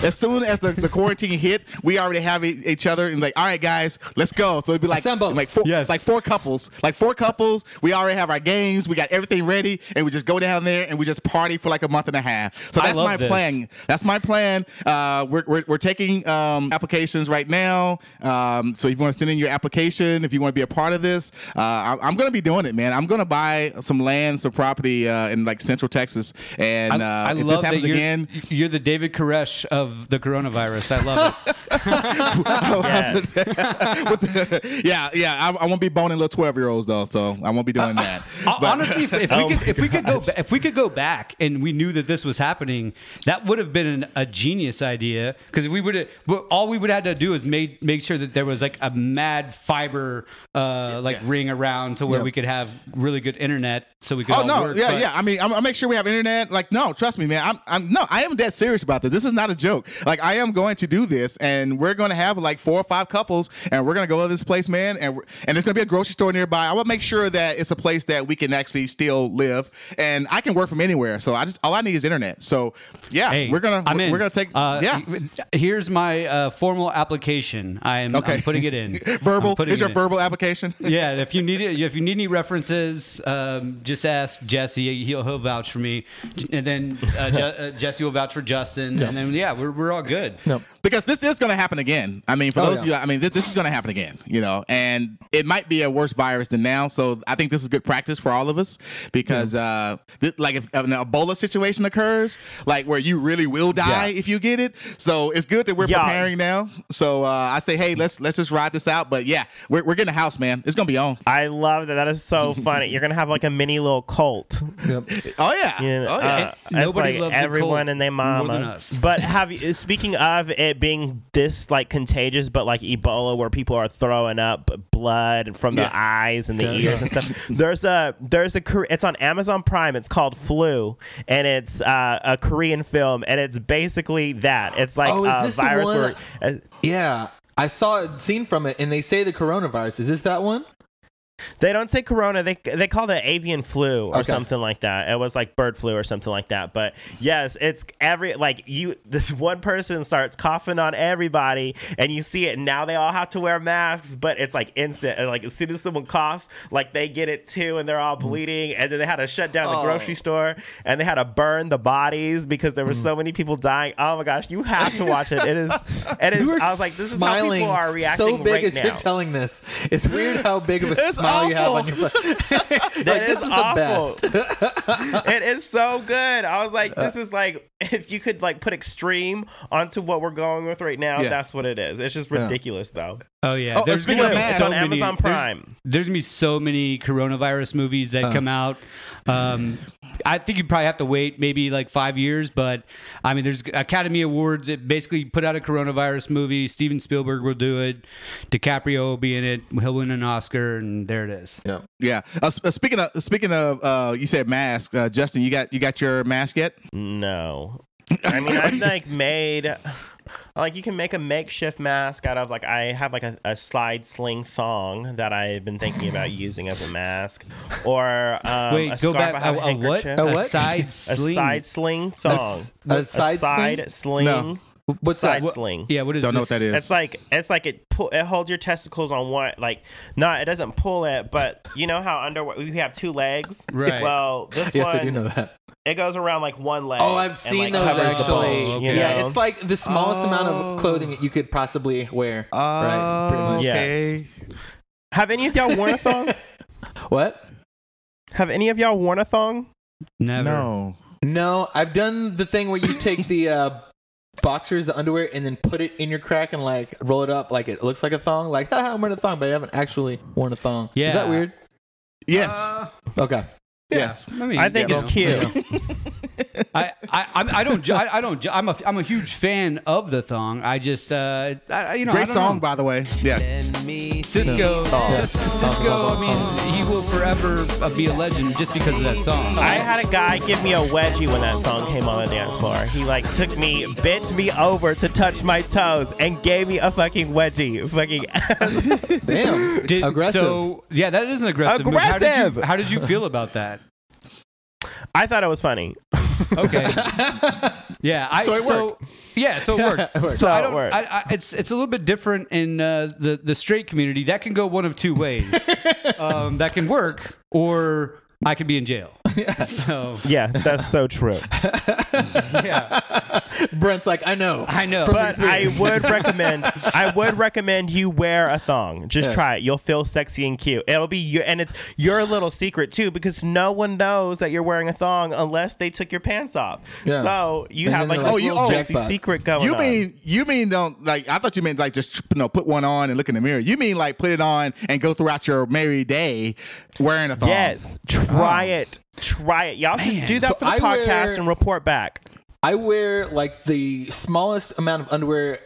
as soon as the, the quarantine hit, we already have e- each other and like, all right, guys, let's go. So it'd be like, Assemble. like four, Yes. like four couples, like four couples. We already have our games. We got everything ready, and we just go down there and we just party for like a month and a half. So that's my this. plan. That's my plan. Uh, we're, we're, we're taking um, applications right now. Um, so if you want to send in your application if you want to be a part of this. Uh, I, I'm going to be doing it, man. I'm going to buy some land, some property uh, in like Central Texas, and uh, I, I if love this that happens you're, again, you're the David Koresh of the coronavirus. I love it. Yes. the- yeah, yeah, I, I won't be boning little twelve year olds though, so I won't be doing that. Hon- Honestly, if, if we Oh could, my if we could go, if we could go back and we knew that this was happening, that would have been an, a genius idea. Because if we would, have, all we would have had to do is make make sure that there was like a mad fiber, uh, like ring around to where we could have really good internet, so we could. Oh no, work, yeah, but- yeah. I mean, I'm, I'll make sure we have internet. Like, no, trust me, man. I'm, I'm, no, I am dead serious about this. This is not a joke. Like, I am going to do this, and we're going to have like four or five couples, and we're going to go to this place, man, and and there's going to be a grocery store nearby. I will make sure that it's a place that we can actually still live, and I can work from anywhere. So I just all I need is internet. So yeah, Hey, we're gonna, I'm we're, in. gonna take, Uh, yeah. Here's my uh, formal application. I am Okay. I'm putting it in. verbal. I'm Is your in. verbal application? yeah, if you need it, if you need any references, um, just ask Jesse. He'll he'll vouch for me, and then uh, Je- uh, Jesse will vouch for Justin, and then yeah, we're we're all good. No. Because this is going to happen again. I mean, for Oh, those yeah. of you, I mean, this, this is going to happen again, you know, and it might be a worse virus than now. So I think this is good practice for all of us because, uh, th- like, if an Ebola situation occurs, like where you really will die Yeah. if you get it, so it's good that we're Yeah. preparing now. So uh, I say, hey, let's let's just ride this out. But yeah, we're, we're getting a house, man. It's gonna be on. I love that. That is so funny. You're gonna have like a mini little cult. Yep. Oh yeah, You know, oh yeah. uh, it's Nobody like loves a everyone cult and their more mama. than us. But have you? Speaking of it being this like contagious, but like Ebola, where people are throwing up blood from Yeah. the eyes and the Yeah. ears and stuff. There's a there's a it's on Amazon Prime. It's called Flu, and it's uh, a Korean film, and it's basically that. It's like Oh, a virus where. Uh, Yeah. I saw a scene from it, and they say the coronavirus. Is this that one? They don't say corona. They they call it avian flu or Okay. something like that. It was like bird flu or something like that. But yes, it's every like you. This one person starts coughing on everybody, and you see it. And now they all have to wear masks, but it's like instant. And like as soon as someone coughs, like they get it too, and they're all mm-hmm. bleeding. And then they had to shut down the Oh. grocery store, and they had to burn the bodies because there were mm. so many people dying. Oh my gosh, you have to watch it. It is. It is. I was like, this is how smiling people are reacting so big right as now. you're telling this. It's weird how big of a It's smile you have on your face. like, That this is is awful. the best. it is so good. I was like, this is like if you could like put extreme onto what we're going with right now, Yeah. that's what it is. It's just Yeah. ridiculous though. Oh yeah, Oh, there's speaking gonna be so on many- Amazon Prime. There's, gonna be so many coronavirus movies that come out. Um, I think you probably have to wait maybe like five years, but I mean, there's Academy Awards. It basically put out a coronavirus movie. Steven Spielberg will do it. DiCaprio will be in it. He'll win an Oscar, and there it is. Yeah. yeah. Uh, uh, speaking of speaking of, uh, you said mask, uh, Justin. You got you got your mask yet? No. I mean, I've like made like you can make a makeshift mask out of like I have like a, a slide sling thong that I've been thinking about using as a mask, or um, Wait, a go scarf back. I have A, a a what? handkerchief. A what? side A sling. side sling A thong. s- a side side sling. No. What's side that? sling. Yeah, what is Don't know what that is. It's like it's like it pull it holds your testicles on one like not it doesn't pull it, but you know how under we have two legs. Right. Well, this Yes, one I do know that. it goes around like one leg. Oh, I've and, seen like, those actually. bulge, okay. you Yeah, it's like the smallest amount Oh. of clothing that you could possibly wear. right, pretty much. Yeah. Okay. Have any of y'all worn a thong? What? Have any of y'all worn a thong? Never. No. No, I've done the thing where you take the uh, boxers, the underwear, and then put it in your crack and like roll it up like it looks like a thong. Like, haha, I'm wearing a thong, but I haven't actually worn a thong. Yeah. Is that weird? Yes. Uh, Okay. yes. I, mean, I think you it's know. cute. I, I, I'm- don't, ju- I, I don't, ju- I'm a, I'm a huge fan of the thong. I just, uh, I, you know, I Great don't song, know. by the way. Yeah. Sisqó. Cis- Sisqó. I mean, he will forever uh, be a legend just because of that song. I had a guy give me a wedgie when that song came on the dance floor. He like took me, bent me over to touch my toes, and gave me a fucking wedgie. Fucking Damn. Did- Aggressive. So yeah, that is an aggressive. move. How did Aggressive! you, how did you feel about that? I thought it was funny. Okay. Yeah, I So it worked. Yeah, so it worked. it worked. So So I it don't. worked. I, I, it's it's a little bit different in uh, the the straight community. That can go one of two ways. um, that can work, or I could be in jail. So Yeah, that's so true. yeah, Brent's like, I know. I know. From But I experience. would recommend I would recommend you wear a thong. Just Yeah. try it. You'll feel sexy and cute. It'll be you and it's your little secret too because no one knows that you're wearing a thong unless they took your pants off. Yeah. So you And have then like they're this like, little "Oh, sexy jackpot." secret going You on. mean you mean don't like? I thought you meant like just you know put one on and look in the mirror. You mean like put it on and go throughout your merry day wearing a thong? Yes. Try oh. it. Try it. Y'all should do that so for the I podcast wear- and report back. I wear like the smallest amount of underwear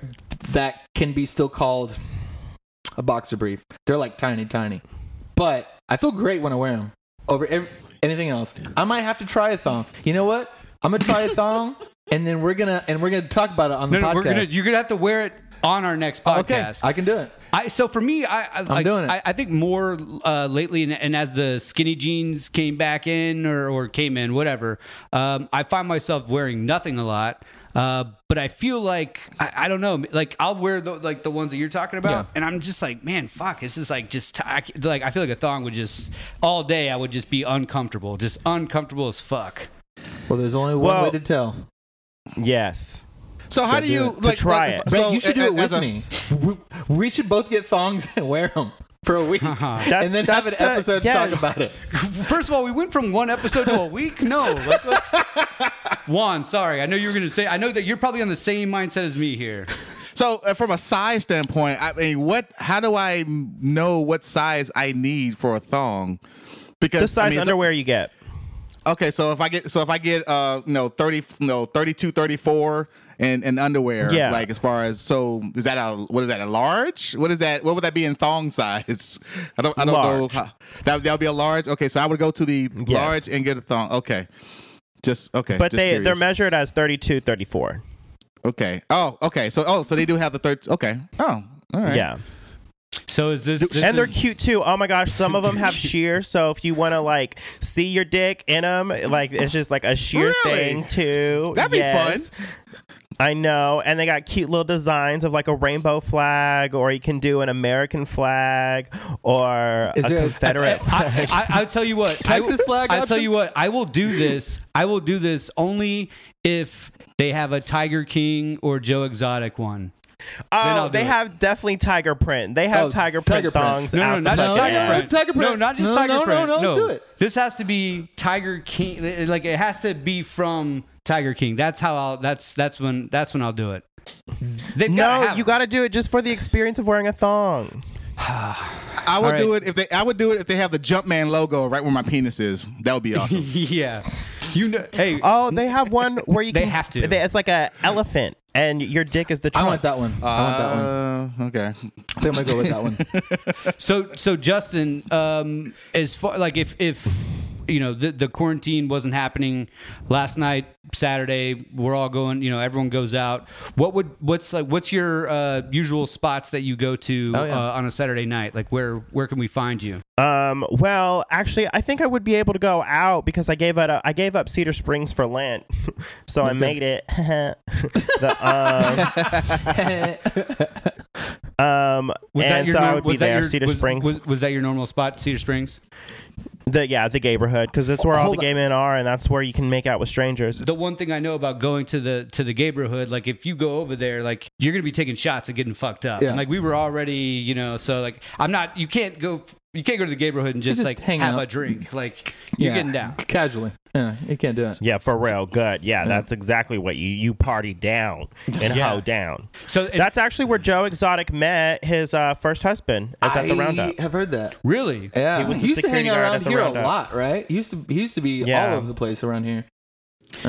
that can be still called a boxer brief. They're like tiny, tiny, but I feel great when I wear them over ev- anything else. I might have to try a thong. You know what? I'm gonna try a thong, and then we're gonna and we're gonna talk about it on the No, no, podcast. we're gonna, you're gonna have to wear it on our next podcast. okay, I can do it. I so for me, I, I like, doing it. I, I think more uh, lately, and, and as the skinny jeans came back in or, or came in, whatever, um, I find myself wearing nothing a lot. Uh, but I feel like I, I don't know, like I'll wear the, like the ones that you're talking about, Yeah. and I'm just like, man, fuck, this is like just t- I c- like I feel like a thong would just all day I would just be uncomfortable, just uncomfortable as fuck. Well, there's only one Well- way to tell. Yes. So how do do you it. To like try like, it. if- so you should do it with a- me. We, we should both get thongs and wear them for a week, That's- and then have an that's the- episode to yes. talk about it. First of all, we went from one episode to a week. No, let's, let's Juan, sorry, I know you were gonna say. I know that you're probably on the same mindset as me here. So uh, from a size standpoint, I mean, what? How do I know what size I need for a thong? Because The size I mean, it's- underwear you get. Okay, so if I get so if I get uh you know 30 no 32 34 and and underwear Yeah. like as far as so is that a what is that a large? What is that what would that be in thong size? I don't I don't Large. know. How, that that would be a large. Okay, so I would go to the large and get a thong. Okay. Just okay. But just they they're measured as 32, 34. Okay. Oh, okay. So oh, so they do have the third okay. Oh, all right. Yeah. So is this? this and they're is- cute too. Oh my gosh, some of them have sheer. So if you want to like see your dick in them, like it's just like a sheer Really? thing too. That'd be Yes. I know, and they got cute little designs of like a rainbow flag, or you can do an American flag or Is a there a- Confederate flag. I, I, I'll tell you what. Texas I, flag I'll tell you what. I will do this. I will do this only if they have a Tiger King or Joe Exotic one. I'll oh, uh, they it. have definitely tiger print. They have Oh, tiger print tiger print. thongs. No, no, out not the just fucking Tiger ass. Print. Tiger Print. No, not just No, Tiger no, no, Print. no, let's do it. This has to be Tiger King. Like it has to be from Tiger King. That's how I'll. That's that's when that's when I'll do it. They've gotta No, have you it. got to do it just for the experience of wearing a thong. I would All do right. it if they I would do it if they have the Jumpman logo right where my penis is. That would be awesome. yeah. You know. Hey. Oh, they have one where you They can. have to. they- It's like a elephant, and your dick is the I want that one. I want that one. Uh, okay. I think I'm gonna go with that one. So so Justin, um, as far like if if you know the the quarantine wasn't happening last night, Saturday, we're all going. You know, everyone goes out. What would what's like what's your uh, usual spots that you go to Oh, yeah. uh, on a Saturday night? Like where where can we find you? Um. Well, actually, I think I would be able to go out because I gave up. I gave up Cedar Springs for Lent, so I good. made it. the, um, um, Was and that your so I would be there, your- Cedar was, Springs. Was, was that your normal spot, Cedar Springs? The yeah, the neighborhood because that's where all Hold the on. gay men are, and that's where you can make out with strangers. The one thing I know about going to the to the neighborhood, like if you go over there, like you're gonna be taking shots and getting fucked up. Yeah. And, like we were already, you know, so like I'm not. You can't go. You can't go to the neighborhood and just, just like hang have out. a drink. Like you're Yeah. getting down. casually. Yeah, you can't do it. Yeah, for real. Good. Yeah, that's exactly what you you party down and Yeah. hoe down. So and- That's actually where Joe Exotic met his uh, first husband. Is at the I've heard that. really. Yeah, He was he used to hang security guard around at the here a lot, right? He used to he used to be Yeah. all over the place around here.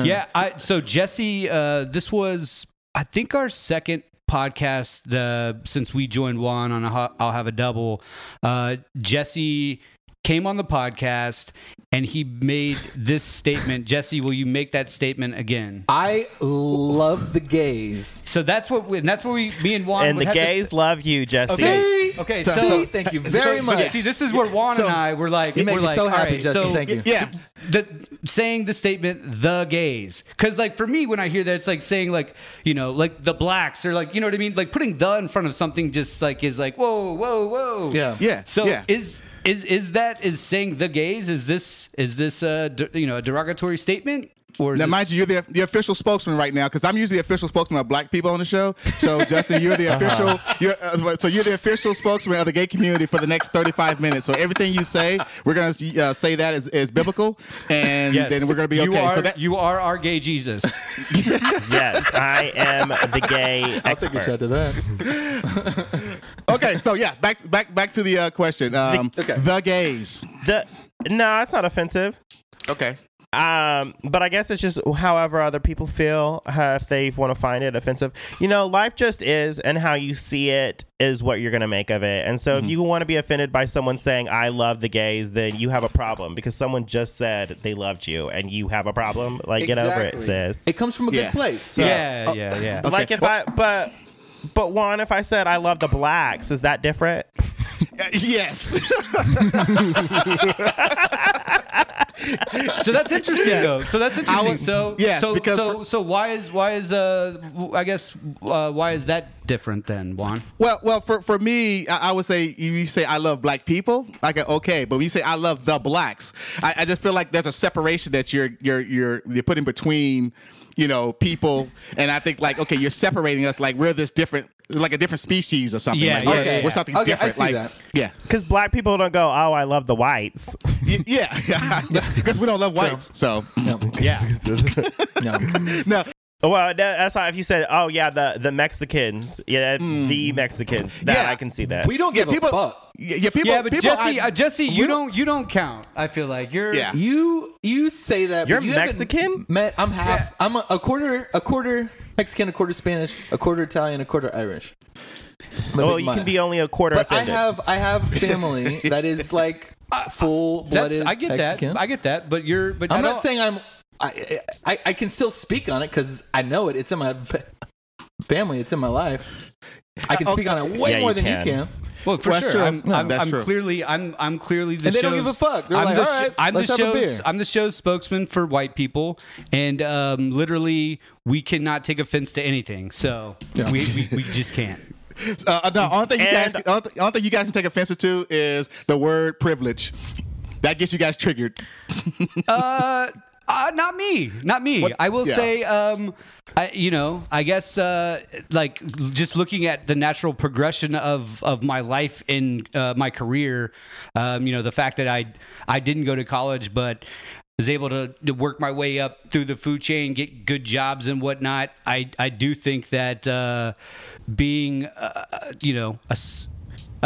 Yeah. I, so Jesse, uh, this was I think our second podcast the since we joined Juan on Ho- I'll have a double. Uh, Jesse came on the podcast and he made this statement. Jesse, will you make that statement again? I love the gays. So that's what we, and that's what we me and Juan and would the have to gays love you, Jesse. Okay. See? Okay, See? so- thank you very so, much. but See, this is where Juan So- and I were like, You make we're me like, so happy, right, Jesse. so Thank you. Yeah. the saying the statement the gays because like for me when i hear that it's like saying like you know like the blacks or like you know what i mean like putting the in front of something just like is like whoa whoa whoa Yeah. Yeah. so yeah. is is is that is saying the gays is this is this uh d- you know a derogatory statement or is Now, this- mind you, you're the, the official spokesman right now because I'm usually the official spokesman of black people on the show. So, Justin, you're the official. You're, uh, so you're the official spokesman of the gay community for the next 35 minutes. So everything you say, we're gonna uh, say that is, is biblical, and Yes. then we're gonna be okay. You are, so that you are our gay Jesus. yes, I am the gay I'll take a shot expert. to that. okay. So yeah, back back back to the uh, question. Um, okay. The gays. The no, it's not offensive. Okay. Um, but I guess it's just however other people feel uh, if they want to find it offensive. You know, life just is, and how you see it is what you're gonna make of it. And so, if you want to be offended by someone saying "I love the gays," then you have a problem because someone just said they loved you, and you have a problem. Like, get over it, sis. It comes from a Yeah. good place. So- yeah, yeah, yeah. Okay. Like if I, but. But Juan, if I said I love the blacks, is that different? Uh, yes. So that's interesting, though. So that's interesting. would- so yes, so so for- so why is why is uh I guess uh, why is that different then, Juan? Well, well, for for me, I, I would say if you say I love black people, I like okay, but when you say I love the blacks, I, I just feel like there's a separation that you're you're you're you're putting between, you know, people, and I think like okay, you're separating us like we're this different, like a different species or something. Yeah, like, yeah, we're, yeah, we're something Okay, I different. see like that. yeah, Because black people don't go, "Oh, I love the whites." Y- yeah, because we don't love whites. So No. Yeah. no. no, Well, that- that's not if you said, "Oh yeah, the the Mexicans, yeah, the Mexicans." That Yeah. I can see that. We don't yeah, give people, a fuck. yeah, yeah, people, yeah, but people, Jesse, I- uh, Jesse, you don't you don't count. I feel like you're Yeah. You you say that You're you Mexican? Met, I'm half. I'm a, a quarter a quarter Mexican, a quarter Spanish, a quarter Italian, a quarter Irish. Well, big you can be only a quarter But I have I have family that is like full That's blooded. I get Mexican. that. I get that, but you're but I I'm not don't- saying I'm. I, I I can still speak on it because I know it. It's in my family. It's in my life. I can speak on it way Yeah, more you than can. you can. Well, for Well, that's sure. I'm, No, I'm, that's I'm true. clearly, I'm, I'm clearly the And they don't give a fuck. They're I'm like, the, "All right, I'm let's have a show's, beer." I'm the show's spokesman for white people, and um, literally, we cannot take offense to anything. So Yeah. we, we, we just can't. Uh, no, only thing you guys, And- only, only thing you guys can take offense to is the word privilege. That gets you guys triggered. Uh, uh, not me, not me. I will yeah. say, um, I, you know, I guess, uh, like just looking at the natural progression of of my life in uh, my career, um, you know, the fact that I I didn't go to college, but was able to, to work my way up through the food chain, get good jobs and whatnot. I I do think that uh, being, uh, you know, a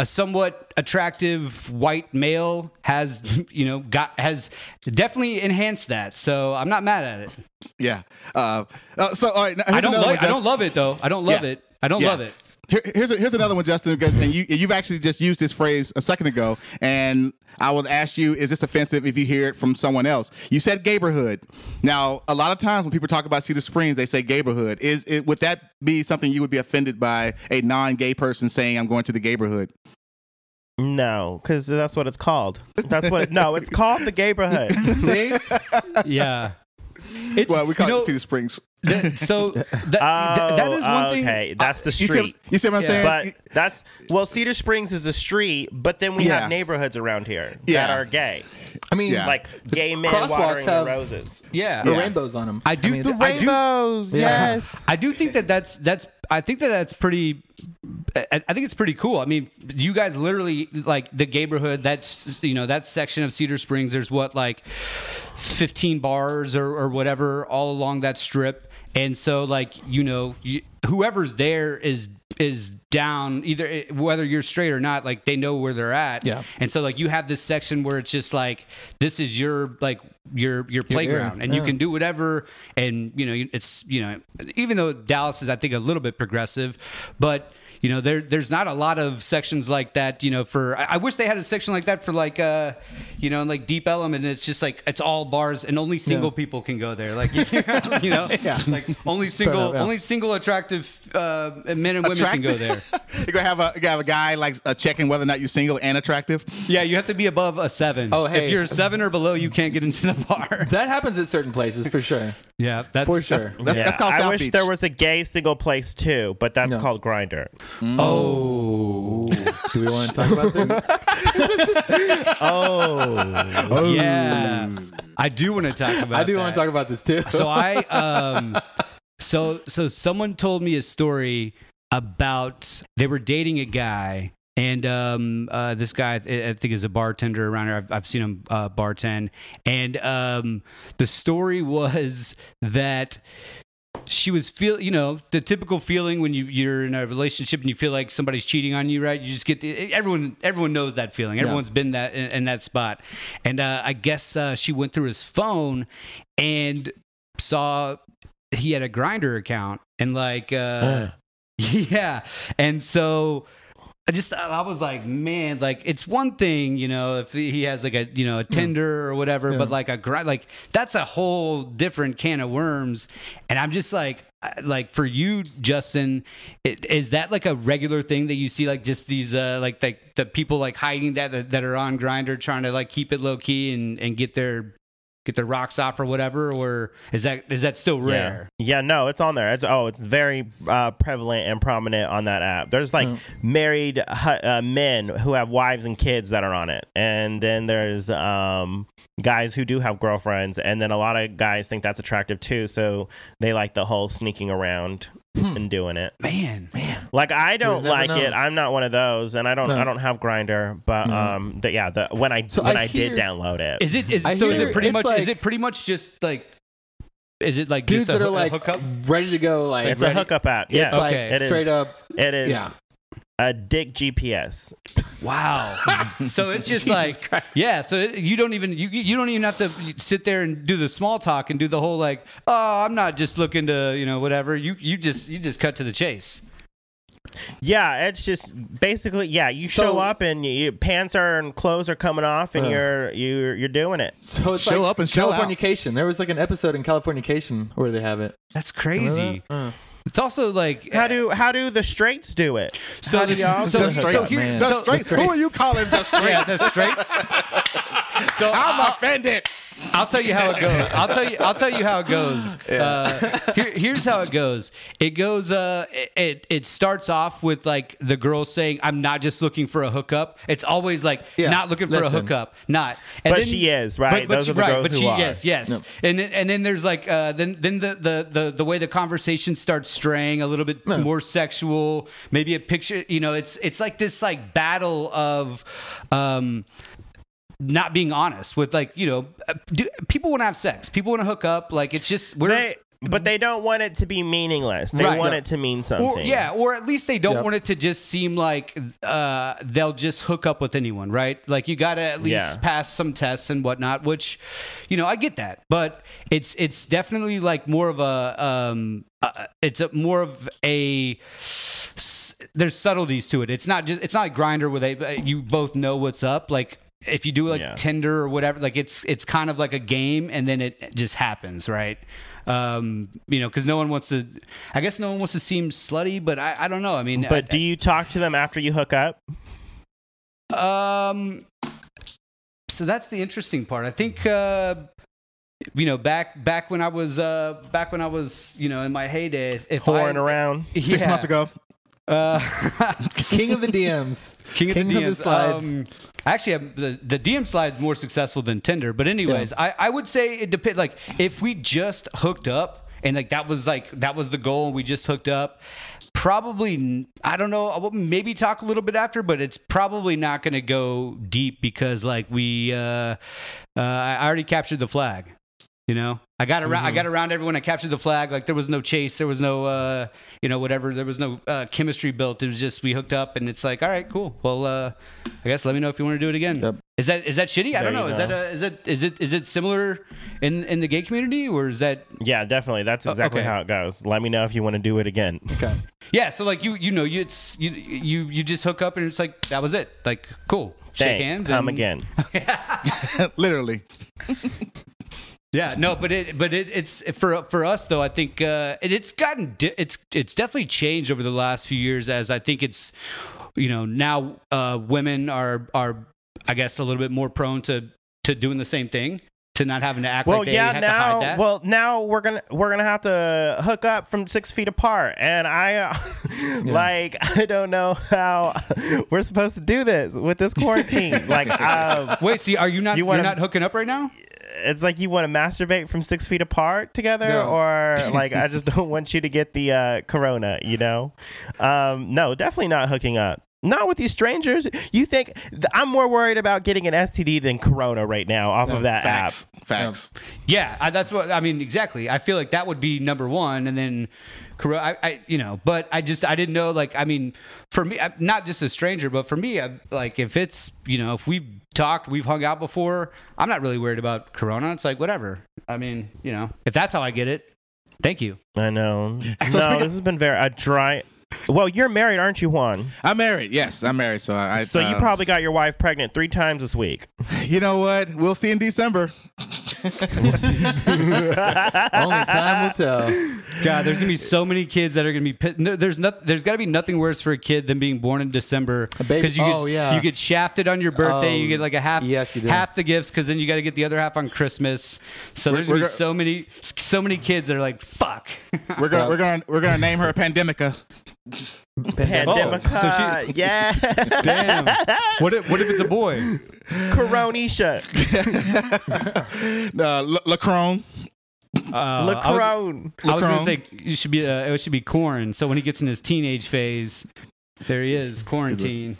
a somewhat attractive white male has you know got has definitely enhanced that so i'm not mad at it Yeah. Uh, uh, so all right, i don't like i don't love it though i don't love Yeah. it i don't Yeah. love it Here, here's a, here's another one, Justin, because and you you've actually just used this phrase a second ago, and I will ask you: Is this offensive if you hear it from someone else? You said neighborhood. Now, a lot of times when people talk about Cedar Springs, they say neighborhood. Is it would that be something you would be offended by a non-gay person saying, "I'm going to the neighborhood"? No, because that's what it's called. That's what. It, no, it's called the neighborhood. See, yeah it's Well, we call you know, it Cedar Springs. That- so that, that, that is one oh, thing Okay, that's the You see, street. what- you see what I'm Yeah. saying? but that's well, Cedar Springs is a street, but then we Yeah. have neighborhoods around here Yeah. that are gay, I mean, Yeah. like gay men crosswalks watering have- the roses. yeah the Yeah. rainbows on them. I do mean, the it's- I do- Rainbows, Yeah. yes. I do think that that's that's I think that that's pretty. I I think it's pretty cool. I mean, you guys literally like the neighborhood. That's you know that section of Cedar Springs. There's what like 15 bars or, or whatever all along that strip, and so like you know you, whoever's there is is down either eh, whether you're straight or not like they know where they're at. Yeah. and so like you have this section where it's just like this is your like your your playground and you can do whatever. And you know it's you know even though dallas is i think a little bit progressive but you know there there's not a lot of sections like that you know for i, I wish they had a section like that for like uh you know like Deep Ellum it's just like it's all bars and only single Yeah. people can go there like you know like only single enough, yeah. only single attractive uh men and women can go there You're gonna have a you gotta have a guy like uh, checking whether or not you're single and attractive. yeah you have to be above a seven Oh, hey. if you're a seven or below you can't get into the bar that happens at certain places for sure. yeah that's For sure. That's, Yeah, that's called I wish Beach. there was a gay single place too, but that's No. called Grindr. Oh, do we want to talk about this? Oh, Yeah, I do want to talk about. I do want to talk about this too. so I um so so someone told me a story about they were dating a guy and um uh this guy I I think is a bartender around here I've, I've seen him uh bartend and um the story was that she was feel you know the typical feeling when you you're in a relationship and you feel like somebody's cheating on you right? You just get the, everyone everyone knows that feeling. Everyone's been that in, in that spot. And uh, i guess uh, she went through his phone and saw he had a Grindr account and like uh, yeah. And so I just I was like, man, like it's one thing, you know, if he has like a you know a Tinder or whatever, but like a grind, like that's a whole different can of worms. And I'm just like, like for you, Justin, is that like a regular thing that you see, like just these uh like like the people like hiding that that, that are on Grindr trying to like keep it low key and and get their get their rocks off or whatever, or is that is that still rare? Yeah. yeah, no, it's on there. It's oh, it's very uh, prevalent and prominent on that app. There's like married uh, men who have wives and kids that are on it, and then there's um, guys who do have girlfriends, and then a lot of guys think that's attractive too, so they like the whole sneaking around and doing it. Man, man, Like I don't like know. it. I'm not one of those, and I don't. No. I don't have Grindr, but um, the, yeah, the when I So when I I, did hear- download it, is it is I so? Is it pretty much? like- is it pretty much just like? Is it like dudes just a, that are hoo- a like hookup? ready to go, like it's ready- a hookup app. Yeah, It's Yeah, like Okay. It is. straight up. it is. Yeah. A dick GPS. Wow. so it's just like yeah. So it, you don't even you you don't even have to sit there and do the small talk and do the whole like oh I'm not just looking to you know whatever you you just you just cut to the chase. Yeah, it's just basically yeah. You So- show up and you, you pants are and clothes are coming off, and Uh. you're you're you're doing it. So it's Show like up and show out. Californication. There was like an episode in Californication where they have it. That's crazy. Uh, It's also like How eh, do how do the straights do it? so how do the- y'all so, do The it? so straights. here- man. the so- straights. Who are you calling the straights? yeah the straights. So I'm I'll- offended. I'll tell you how it goes. I'll tell you. I'll tell you how it goes. Uh, here, here's how it goes. It goes. Uh, it it starts off with like the girl saying, "I'm not just looking for a hookup." It's always like Yeah, not looking for listen. a hookup. Not. And But she is, right? Those she, are the right, girls but who she, are. Yes, yes. No. And then, and then there's like uh, then then the, the the the way the conversation starts straying a little bit No. more sexual. Maybe a picture. You know, it's it's like this like battle of. Um, not being honest with like you know uh, do, people want to have sex people want to hook up like it's just we're They but they don't want it to be meaningless. They Right. want Yeah. it to mean something. or, yeah or at least they don't Yep. want it to just seem like uh, they'll just hook up with anyone right like you gotta at least Yeah. pass some tests and whatnot which you know i get that but it's it's definitely like more of a um uh, it's a more of a there's subtleties to it it's not just it's not like Grindr where they you both know what's up like if you do like Yeah. Tinder or whatever, like it's it's kind of like a game, and then it just happens, right? Um, you know, because no one wants to. I guess no one wants to seem slutty, but I, I don't know. I mean, But do you talk to them after you hook up? um, so that's the interesting part. I think. Uh, you know, back back when I was uh, back when I was you know in my heyday, if- if Whoring I, around? Six Yeah. months ago. Uh, King of the DMs. King of the, King of the DMs. slide. Um, actually, the, the DM slide is more successful than Tinder. But anyways, I, I would say it depends. Like if we just hooked up and like that was like that was the goal, and we just hooked up. Probably, I don't know. Maybe talk a little bit after, but it's probably not going to go deep because like we, uh, uh, I already captured the flag. You know, I got around. I got around everyone. I captured the flag. Like there was no chase. There was no, uh, you know, whatever. There was no uh, chemistry built. It was just we hooked up, and it's like, all right, cool. Well, uh, I guess let me know if you want to do it again. Yep. Is that is that shitty? I don't know. you Is that go. a, is that is it is it similar in in the gay community or is that Yeah, definitely. That's exactly okay. how it goes. Let me know if you want to do it again. Okay. yeah? So like you you know you it's you you you just hook up and it's like that was it. Like cool. Shake hands. Come and- again. Literally. Yeah, no, but it, but it, it's for for us though. I think uh, it, it's gotten di- it's it's definitely changed over the last few years. As I think it's, you know, now uh, women are are I guess a little bit more prone to to doing the same thing to not having to act Well, like they yeah. had to hide Now, that? well, now we're gonna we're gonna have to hook up from six feet apart, and I, uh, like, I don't know how we're supposed to do this with this quarantine. like, um, Wait, see, are you not You you wanna- are not hooking up right now? It's like you want to masturbate from six feet apart together, No. or like I just don't want you to get the uh, corona. You know, um, no, definitely not hooking up. Not with these strangers. You think th- I'm more worried about getting an STD than corona right now off of that Facts. app. Facts. Yeah, I, that's what I mean. Exactly. I feel like that would be number one, and then, Coro- I, I, you know, but I just I didn't know. Like, I mean, for me, I, not just a stranger, but for me, I, like if it's you know if we've talked, we've hung out before, I'm not really worried about Corona. It's like whatever. I mean, you know, if that's how I get it, thank you. I know. So no, this has been very a dry. Well, you're married, aren't you, Juan? I'm married. Yes, I'm married. So I. So you uh, probably got your wife pregnant three times this week. You know what? We'll see in December. Only time will tell. God, there's gonna be so many kids that are gonna be. Pit- no, there's not. There's got to be nothing worse for a kid than being born in December baby- you get oh, yeah. you get shafted on your birthday. Oh, you get like a half yes, you do. half the gifts because then you got to get the other half on Christmas. So there's we're gonna be go- so many so many kids that are like fuck. We're gonna we're gonna we're gonna name her a Pandemica. Pandemic. so she- yeah. Damn. what if what if it's a boy? Coronisha. Uh, L- Lacrone. Uh, I was- Lacrone. I was, gonna Lacrone. say it should be uh, it should be corn. So when he gets in his teenage phase, there he is, quarantine.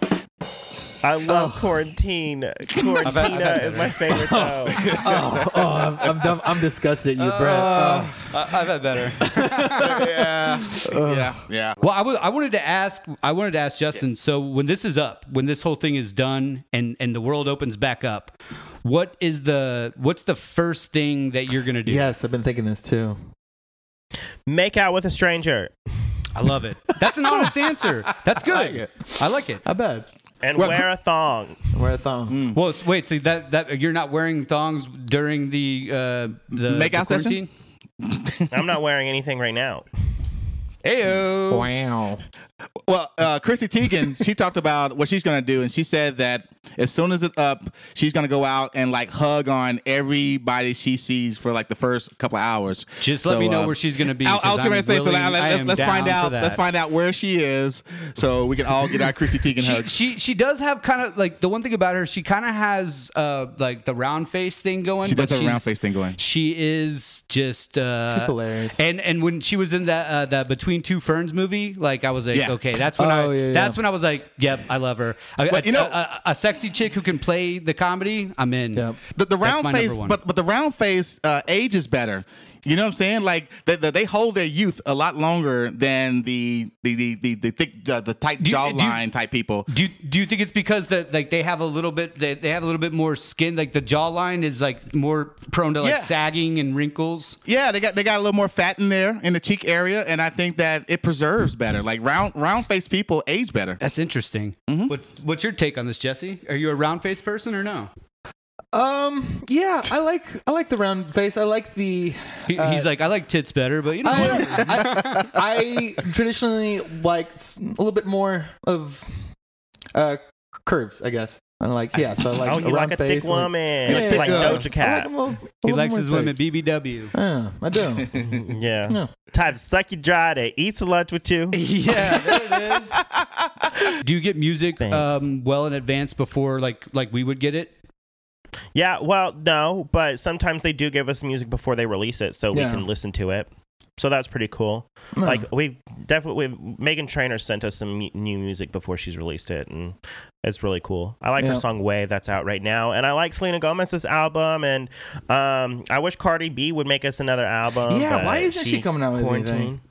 I love quarantine. Quarantina is my favorite show. Oh, oh I'm, I'm, dumb, I'm disgusted at you, Brett. Uh, Oh. I, I've had better. yeah. yeah. Yeah. Well, I wanted to ask. I wanted to ask Justin. So when this is up, when this whole thing is done, and and the world opens back up, what is the what's the first thing that you're gonna do? yes, I've been thinking this too. Make out with a stranger I love it. That's an honest answer. That's good. I like it. I like it. I bet. And Well, wear a thong. Wear a thong. Well, wait. So that that you're not wearing thongs during the uh, the Make the out session? I'm not wearing anything right now. Heyo. Wow. Well, uh, Chrissy Teigen, she talked about what she's gonna do, and she said that as soon as it's up, she's gonna go out and like hug on everybody she sees for like the first couple of hours. Just let me know uh, where she's gonna be. I, I 'cause was going I'm to say, so willing- let, I us let's find out. Let's find out where she is, so we can all get our Chrissy Teigen she, hug. she she does have kind of like the one thing about her she kind of has uh like the round face thing going She does have a round face thing going. she is just uh She's hilarious. and and when she was in that uh that between two ferns movie like i was like Yeah. Okay that's when i Oh, yeah, that's when i was like yep i love her. A, But, a- you know- a, a, a sexy chick who can play the comedy i'm in. Yep. The, the round face, but but the round face uh, ages better. You know what I'm saying? Like they, they, they hold their youth a lot longer than the the the the, the thick uh, the tight Do you- do you- jawline type people. do you, do you think it's because that like they have a little bit they, they have a little bit more skin like the jawline is like more prone to like Yeah. sagging and wrinkles Yeah, they got they got a little more fat in there in the cheek area, and I think that it preserves better. Like round round face people age better. That's interesting. Mm-hmm. What's what's your take on this, Jesse? Are you a round face person or no? Um. Yeah, I like I like the round face. I like the. He, Uh, he's like, I like tits better, but you know, I, what? I, I traditionally like a little bit more of uh curves. I guess. I like yeah. So I like oh, a you like round a face. thick woman, Yeah, like thick, uh, Doja I Cat. like 'em a little- he likes his thick. women BBW. Yeah, I do. yeah. Yeah. Time to suck you dry to eat some lunch with you. yeah, there it is. Do you get music um, well in advance before like like we would get it? Yeah, well, no, but sometimes they do give us music before they release it, so we can listen to it. So that's pretty cool. No. Like we definitely, we Meghan Trainor sent us some new music before she's released it, and it's really cool. I like her song "Way" that's out right now, and I like Selena Gomez's album, and um, I wish Cardi B would make us another album. Yeah, why isn't she coming out with anything?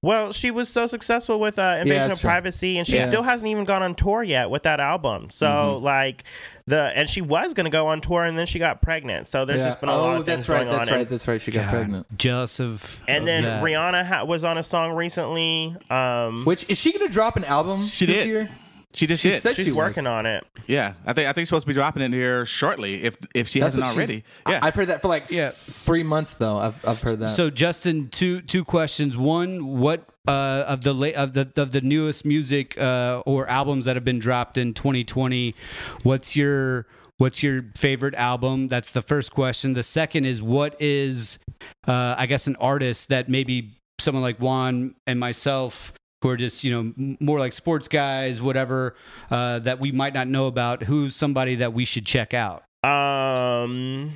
Well, she was so successful with uh, Invasion that's of true. Privacy, and she Yeah. still hasn't even gone on tour yet with that album. So, Mm-hmm. like the and she was gonna go on tour, and then she got pregnant. So there's Yeah. just been a oh, lot of things that's right. going That's on. right. And, That's right. She got God, pregnant. Jealous of. and of then that. Rihanna ha- was on a song recently. Um, Which is she gonna drop an album She this did. year? She just She did. said she's she was. working on it. yeah, I think I think she's supposed to be dropping it here shortly if if she That's hasn't already. Yeah, I've heard that for like Yeah. three months though. I've I've heard that. So Justin, two two questions. One, what uh, of the la- of the of the newest music uh, or albums that have been dropped in 2020? What's your what's your favorite album? That's the first question. The second is what is, uh, I guess, an artist that maybe someone like Juan and myself who are just you know more like sports guys, whatever, uh, that we might not know about. Who's somebody that we should check out? Um.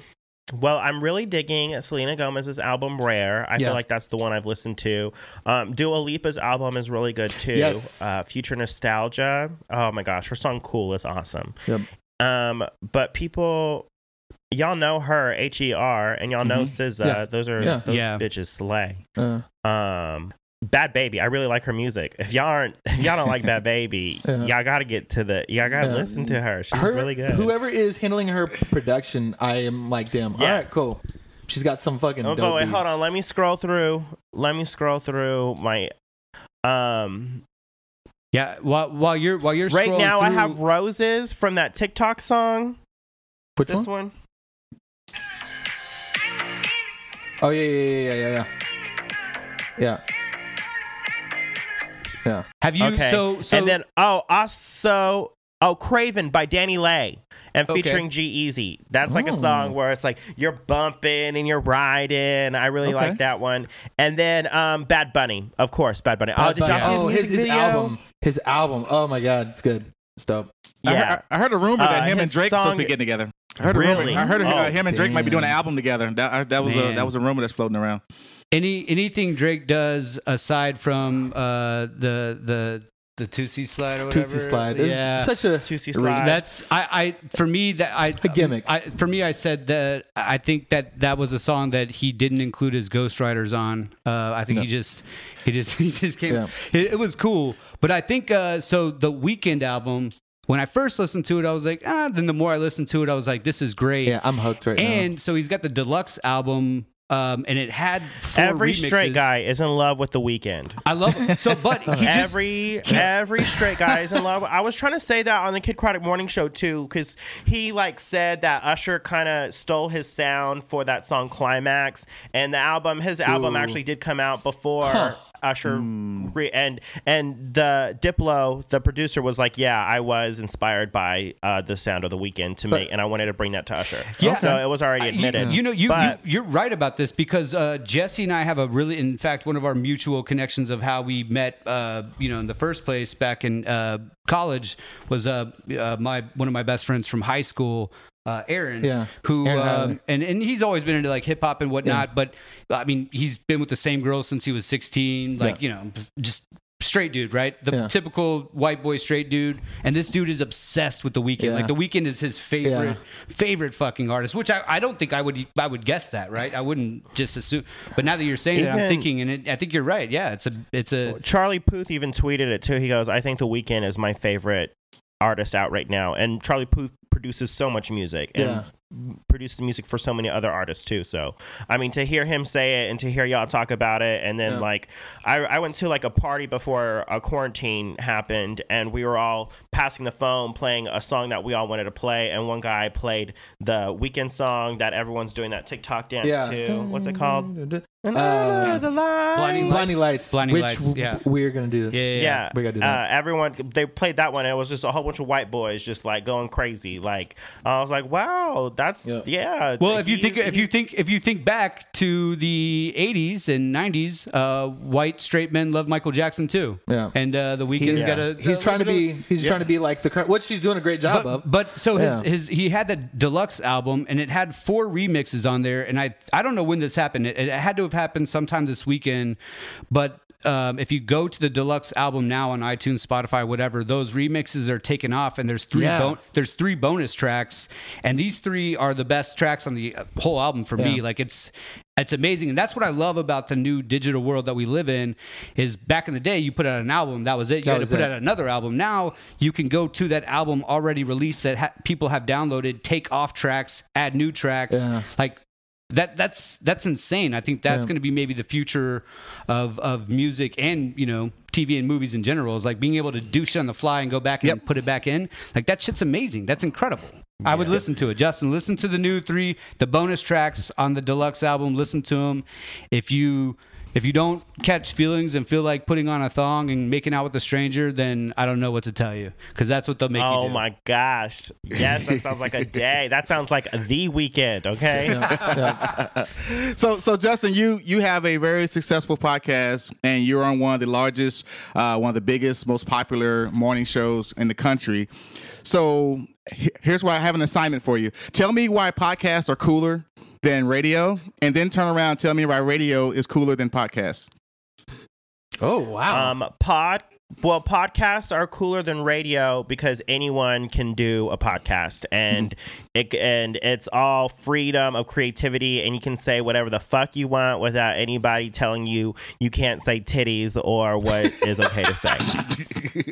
Well, I'm really digging Selena Gomez's album Rare. I Yeah. feel like that's the one I've listened to. Um, Dua Lipa's album is really good too. Yes. Uh, Future Nostalgia. Oh my gosh, her song "Cool" is awesome. Yep. Um, but people, y'all know her H E R, and y'all know Mhm. SZA. Yeah. Those are Yeah. those Yeah. bitches slay. Uh, Um, Bhad Bhabie. I really like her music. If y'all aren't, if y'all don't like Bhad Bhabie, Yeah. y'all got to get to the. Y'all got to Yeah. listen to her. She's her, really good. Whoever is handling her production, I am like, damn. All right, cool. She's got some fucking. Oh, dope but wait, hold on. Let me scroll through. Let me scroll through my. Um. Yeah, while while you're while you're Right scrolling now, I have roses from that TikTok song. Which This one? one. Oh yeah, yeah, yeah, yeah, yeah, yeah. Yeah. Have you okay. so so and then oh, also oh, Cravin by DaniLeigh and Okay. featuring G-Eazy. That's like a Oh. song where it's like you're bumping and you're riding. I really Okay. like that one. And then um, Bad Bunny, of course, Bad Bunny. oh, Bad did y'all see his oh, music his, video? album? His album. Oh my god, it's good. It's dope. I, Yeah. heard, I heard a rumor that Uh, him and his Drake supposed to be getting together. I heard a rumor. I heard uh, Oh, him and Drake might be doing an album together. That, uh, that was a that was a rumor that's floating around. Any anything Drake does aside from uh the the the Toosie slide or whatever. Toosie slide. It's Yeah. such a Toosie slide. That's I, I for me that I A gimmick. I for me I said that I think that that was a song that he didn't include his ghostwriters on. Uh, I think No. he just he just he just came. Yeah. It, it was cool, but I think uh, so. The Weeknd album. When I first listened to it, I was like, ah. Then the more I listened to it, I was like, this is great. yeah. I'm hooked right now. And so he's got the deluxe album, um, and it had four Every straight guy is in love with the Weeknd. I love it. So, but he just every every straight guy is in love. I was trying to say that on the Kidd Kraddick Morning Show too, because he like said that Usher kind of stole his sound for that song Climax, and the album, his album Ooh. actually did come out before. Huh. Usher re- and and the Diplo, the producer, was like, "Yeah, I was inspired by uh, the sound of the Weeknd to make, and I wanted to bring that to Usher." Yeah. so it was already I- you- admitted. You, know, you, But- you you're right about this because uh, Jesse and I have a really, in fact, one of our mutual connections of how we met. Uh, you know, in the first place back in uh, college was uh, uh, my one of my best friends from high school. Uh, Aaron, Yeah. who Aaron um, and and he's always been into like hip hop and whatnot, but I mean he's been with the same girl since he was 16, like you know, just straight dude, right? The Yeah. typical white boy straight dude, and this dude is obsessed with the Weeknd. Yeah. Like the Weeknd is his favorite Yeah. favorite fucking artist, which I, I don't think I would I would guess that, right? I wouldn't just assume. But now that you're saying it, I'm thinking, and it, I think you're right. Yeah, it's a it's a Charlie Puth even tweeted it too. He goes, "I think The Weeknd is my favorite artist out right now." And Charlie Puth produces so much music and Yeah. produces music for so many other artists too. So, I mean, to hear him say it and to hear y'all talk about it, and then Yeah. like, I, I went to like a party before a quarantine happened, and we were all passing the phone playing a song that we all wanted to play, and one guy played the Weeknd song that everyone's doing that TikTok dance yeah. to. What's it called? Uh, the light. Blinding Blinding Lights. Blinding which Lights, w- yeah. we're gonna do. yeah, yeah, yeah. Yeah, We gotta do that. Uh, everyone they played that one, and it was just a whole bunch of white boys just like going crazy. Like I was like, wow, that's Yeah. yeah. Well, if you think if you think if you think back to the '80s and '90s, uh, white straight men love Michael Jackson too. Yeah. and uh, the Weeknd He's, got a he's trying to be. He's trying to be like the current. Which she's doing a great job but, of. but so his, Yeah. his he had the deluxe album and it had four remixes on there and I I don't know when this happened it, it had to have happened sometime this weekend but um, if you go to the deluxe album now on iTunes, Spotify, whatever, those remixes are taken off, and there's three Yeah. bon- there's three bonus tracks, and these three are the best tracks on the uh, whole album for me. Like it's it's amazing, and that's what I love about the new digital world that we live in. Is back in the day, you put out an album, that was it. You That had to put it. out another album. Now you can go to that album already released that ha- people have downloaded, take off tracks, add new tracks. Yeah. Like that that's that's insane. I think that's Yeah. going to be maybe the future of of music and you know TV and movies in general. Is like being able to do shit on the fly and go back and Yep. put it back in. Like that shit's amazing. That's incredible. I would listen to it. Justin, listen to the new three, the bonus tracks on the deluxe album. Listen to them. If you If you don't catch feelings and feel like putting on a thong and making out with a stranger, then I don't know what to tell you because that's what they'll make you Oh do. my gosh. Yes, that sounds like a day. That sounds like the weekend, okay? So, so Justin, you you have a very successful podcast, and you're on one of the largest, uh, one of the biggest, most popular morning shows in the country. So, here's why I have an assignment for you. Tell me why podcasts are cooler than radio, and then turn around and tell me why radio is cooler than podcasts. Oh wow. Um, pod. Well, podcasts are cooler than radio because anyone can do a podcast, and it and it's all freedom of creativity, and you can say whatever the fuck you want without anybody telling you you can't say titties or what is okay to say.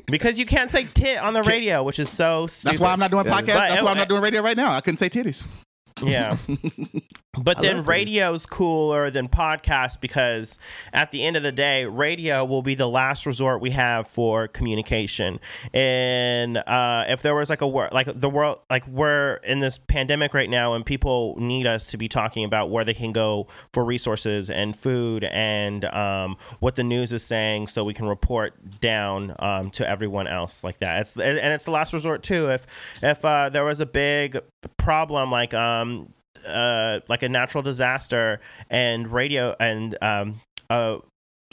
because you can't say tit on the radio, which is so stupid. That's why I'm not doing podcast. But That's it- why I'm not doing radio right now. I couldn't say titties. Yeah. But I then radio's cooler than podcast because at the end of the day, radio will be the last resort we have for communication. And uh, if there was like a wor- like the world like we're in this pandemic right now and people need us to be talking about where they can go for resources and food and um, what the news is saying so we can report down um, to everyone else like that. It's and it's the last resort too. If if uh, there was a big problem like um uh like a natural disaster and radio and um uh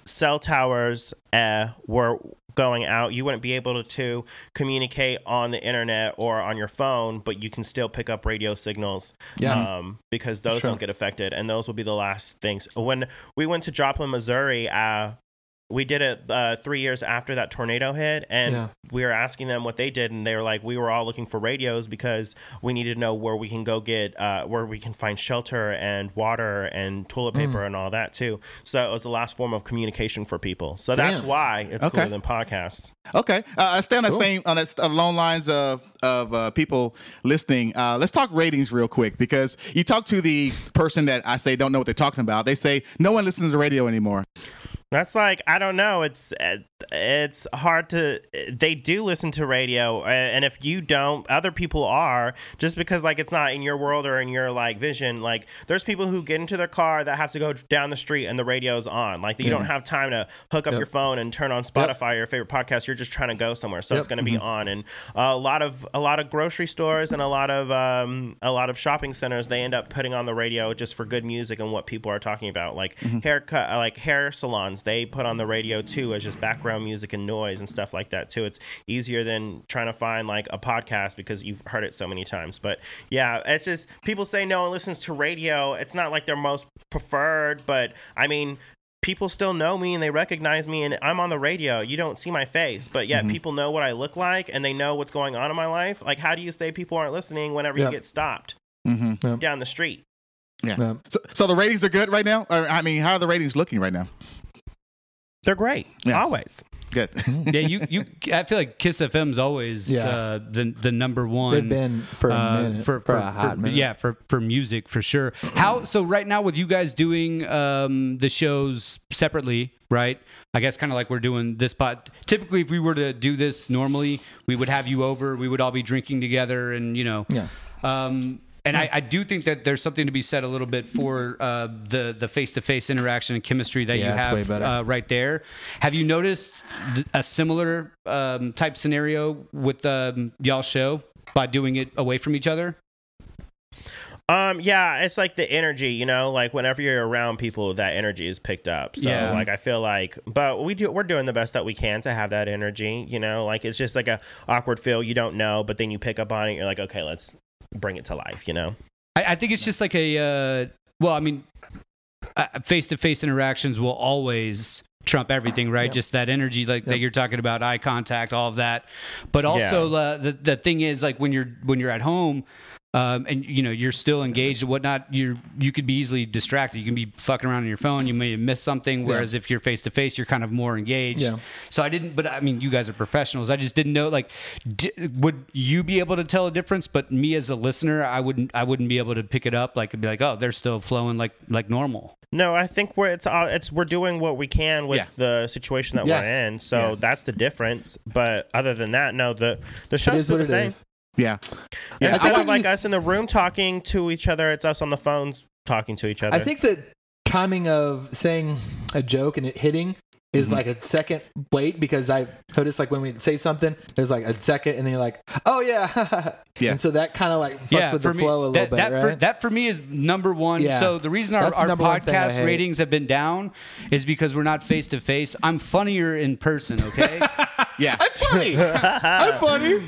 cell towers uh were going out you wouldn't be able to, to communicate on the internet or on your phone but you can still pick up radio signals Yeah. um because those Sure. don't get affected and those will be the last things when we went to joplin missouri uh we did it uh, three years after that tornado hit, and Yeah. we were asking them what they did, and they were like, "We were all looking for radios because we needed to know where we can go get, uh, where we can find shelter and water and toilet Hmm. paper and all that too." So it was the last form of communication for people. So that's why it's Okay. cooler than podcasts. Okay, uh, I stay on the Cool. same on that along lines of of uh, people listening. Uh, let's talk ratings real quick because you talk to the person that I say don't know what they're talking about. They say no one listens to radio anymore. That's like I don't know. It's uh, it's hard to. They do listen to radio, and if you don't, other people are. Just because like it's not in your world or in your like vision. Like there's people who get into their car that have to go down the street and the radio's on. Like you don't have time to hook up Yep. your phone and turn on Spotify or your favorite podcast. You're just trying to go somewhere, so Yep. it's going to be on. And a lot of a lot of grocery stores and a lot of um, a lot of shopping centers they end up putting on the radio just for good music and what people are talking about. Like haircut, uh, like hair salons, they put on the radio too as just background music and noise and stuff like that too. It's easier than trying to find like a podcast because you've heard it so many times. But yeah, it's just people say no one listens to radio. It's not like their most preferred, but I mean people still know me and they recognize me and I'm on the radio. You don't see my face, but yet people know what I look like and they know what's going on in my life. Like how do you say people aren't listening whenever Yep. you get stopped Mm-hmm. down the street? Yeah. Yeah. So, so the ratings are good right now. Or, I mean, how are the ratings looking right now? They're great. Yeah. Always. Good. yeah, you you. I feel like Kiss FM's always Yeah. uh, the the number one. They've been for a uh, minute, for, for, a hot minute. Yeah, for for music for sure. How so? Right now, with you guys doing um, the shows separately, right? I guess kind of like we're doing this pod. Typically, if we were to do this normally, we would have you over. We would all be drinking together, and you know, Yeah. um, and I, I do think that there's something to be said a little bit for uh, the the face to face interaction and chemistry that Yeah, you have uh, right there. Have you noticed th- a similar um, type scenario with um, y'all show by doing it away from each other? Um, yeah, it's like the energy, you know, like whenever you're around people, that energy is picked up. So Yeah. like I feel like but we do we're doing the best that we can to have that energy, you know, like it's just like a awkward feel you don't know, but then you pick up on it, you're like, okay, let's bring it to life, you know? I, I think it's just like a uh, well, I mean, face to face interactions will always trump everything, right? Yep. Just that energy, like that you're talking about, eye contact, all of that. But also, uh, the the thing is, like when you're when you're at home. Um, and you know you're still engaged and whatnot. You you could be easily distracted. You can be fucking around on your phone. You may miss something. Whereas if you're face to face, you're kind of more engaged. Yeah. So I didn't. But I mean, you guys are professionals. I just didn't know. Like, di- would you be able to tell a difference? But me as a listener, I wouldn't. I wouldn't be able to pick it up. Like, it'd be like, oh, they're still flowing like like normal. No, I think we're it's all it's we're doing what we can with Yeah. the situation that Yeah. we're in. So Yeah. that's the difference. But other than that, no, the the It show's is still what the it same. is. Yeah. Yeah. Instead I of like us in the room talking to each other, it's us on the phones talking to each other. I think the timing of saying a joke and it hitting is mm-hmm. like a second wait because I noticed like when we say something, there's like a second and then you're like, oh yeah, Yeah. And so that kind of like fucks with the me, flow a little that, bit, that right? For, that for me is number one. Yeah. So the reason our, the our number one thing I podcast ratings have been down is because we're not face to face. I'm funnier in person. Okay. Yeah. I'm funny. I'm funny.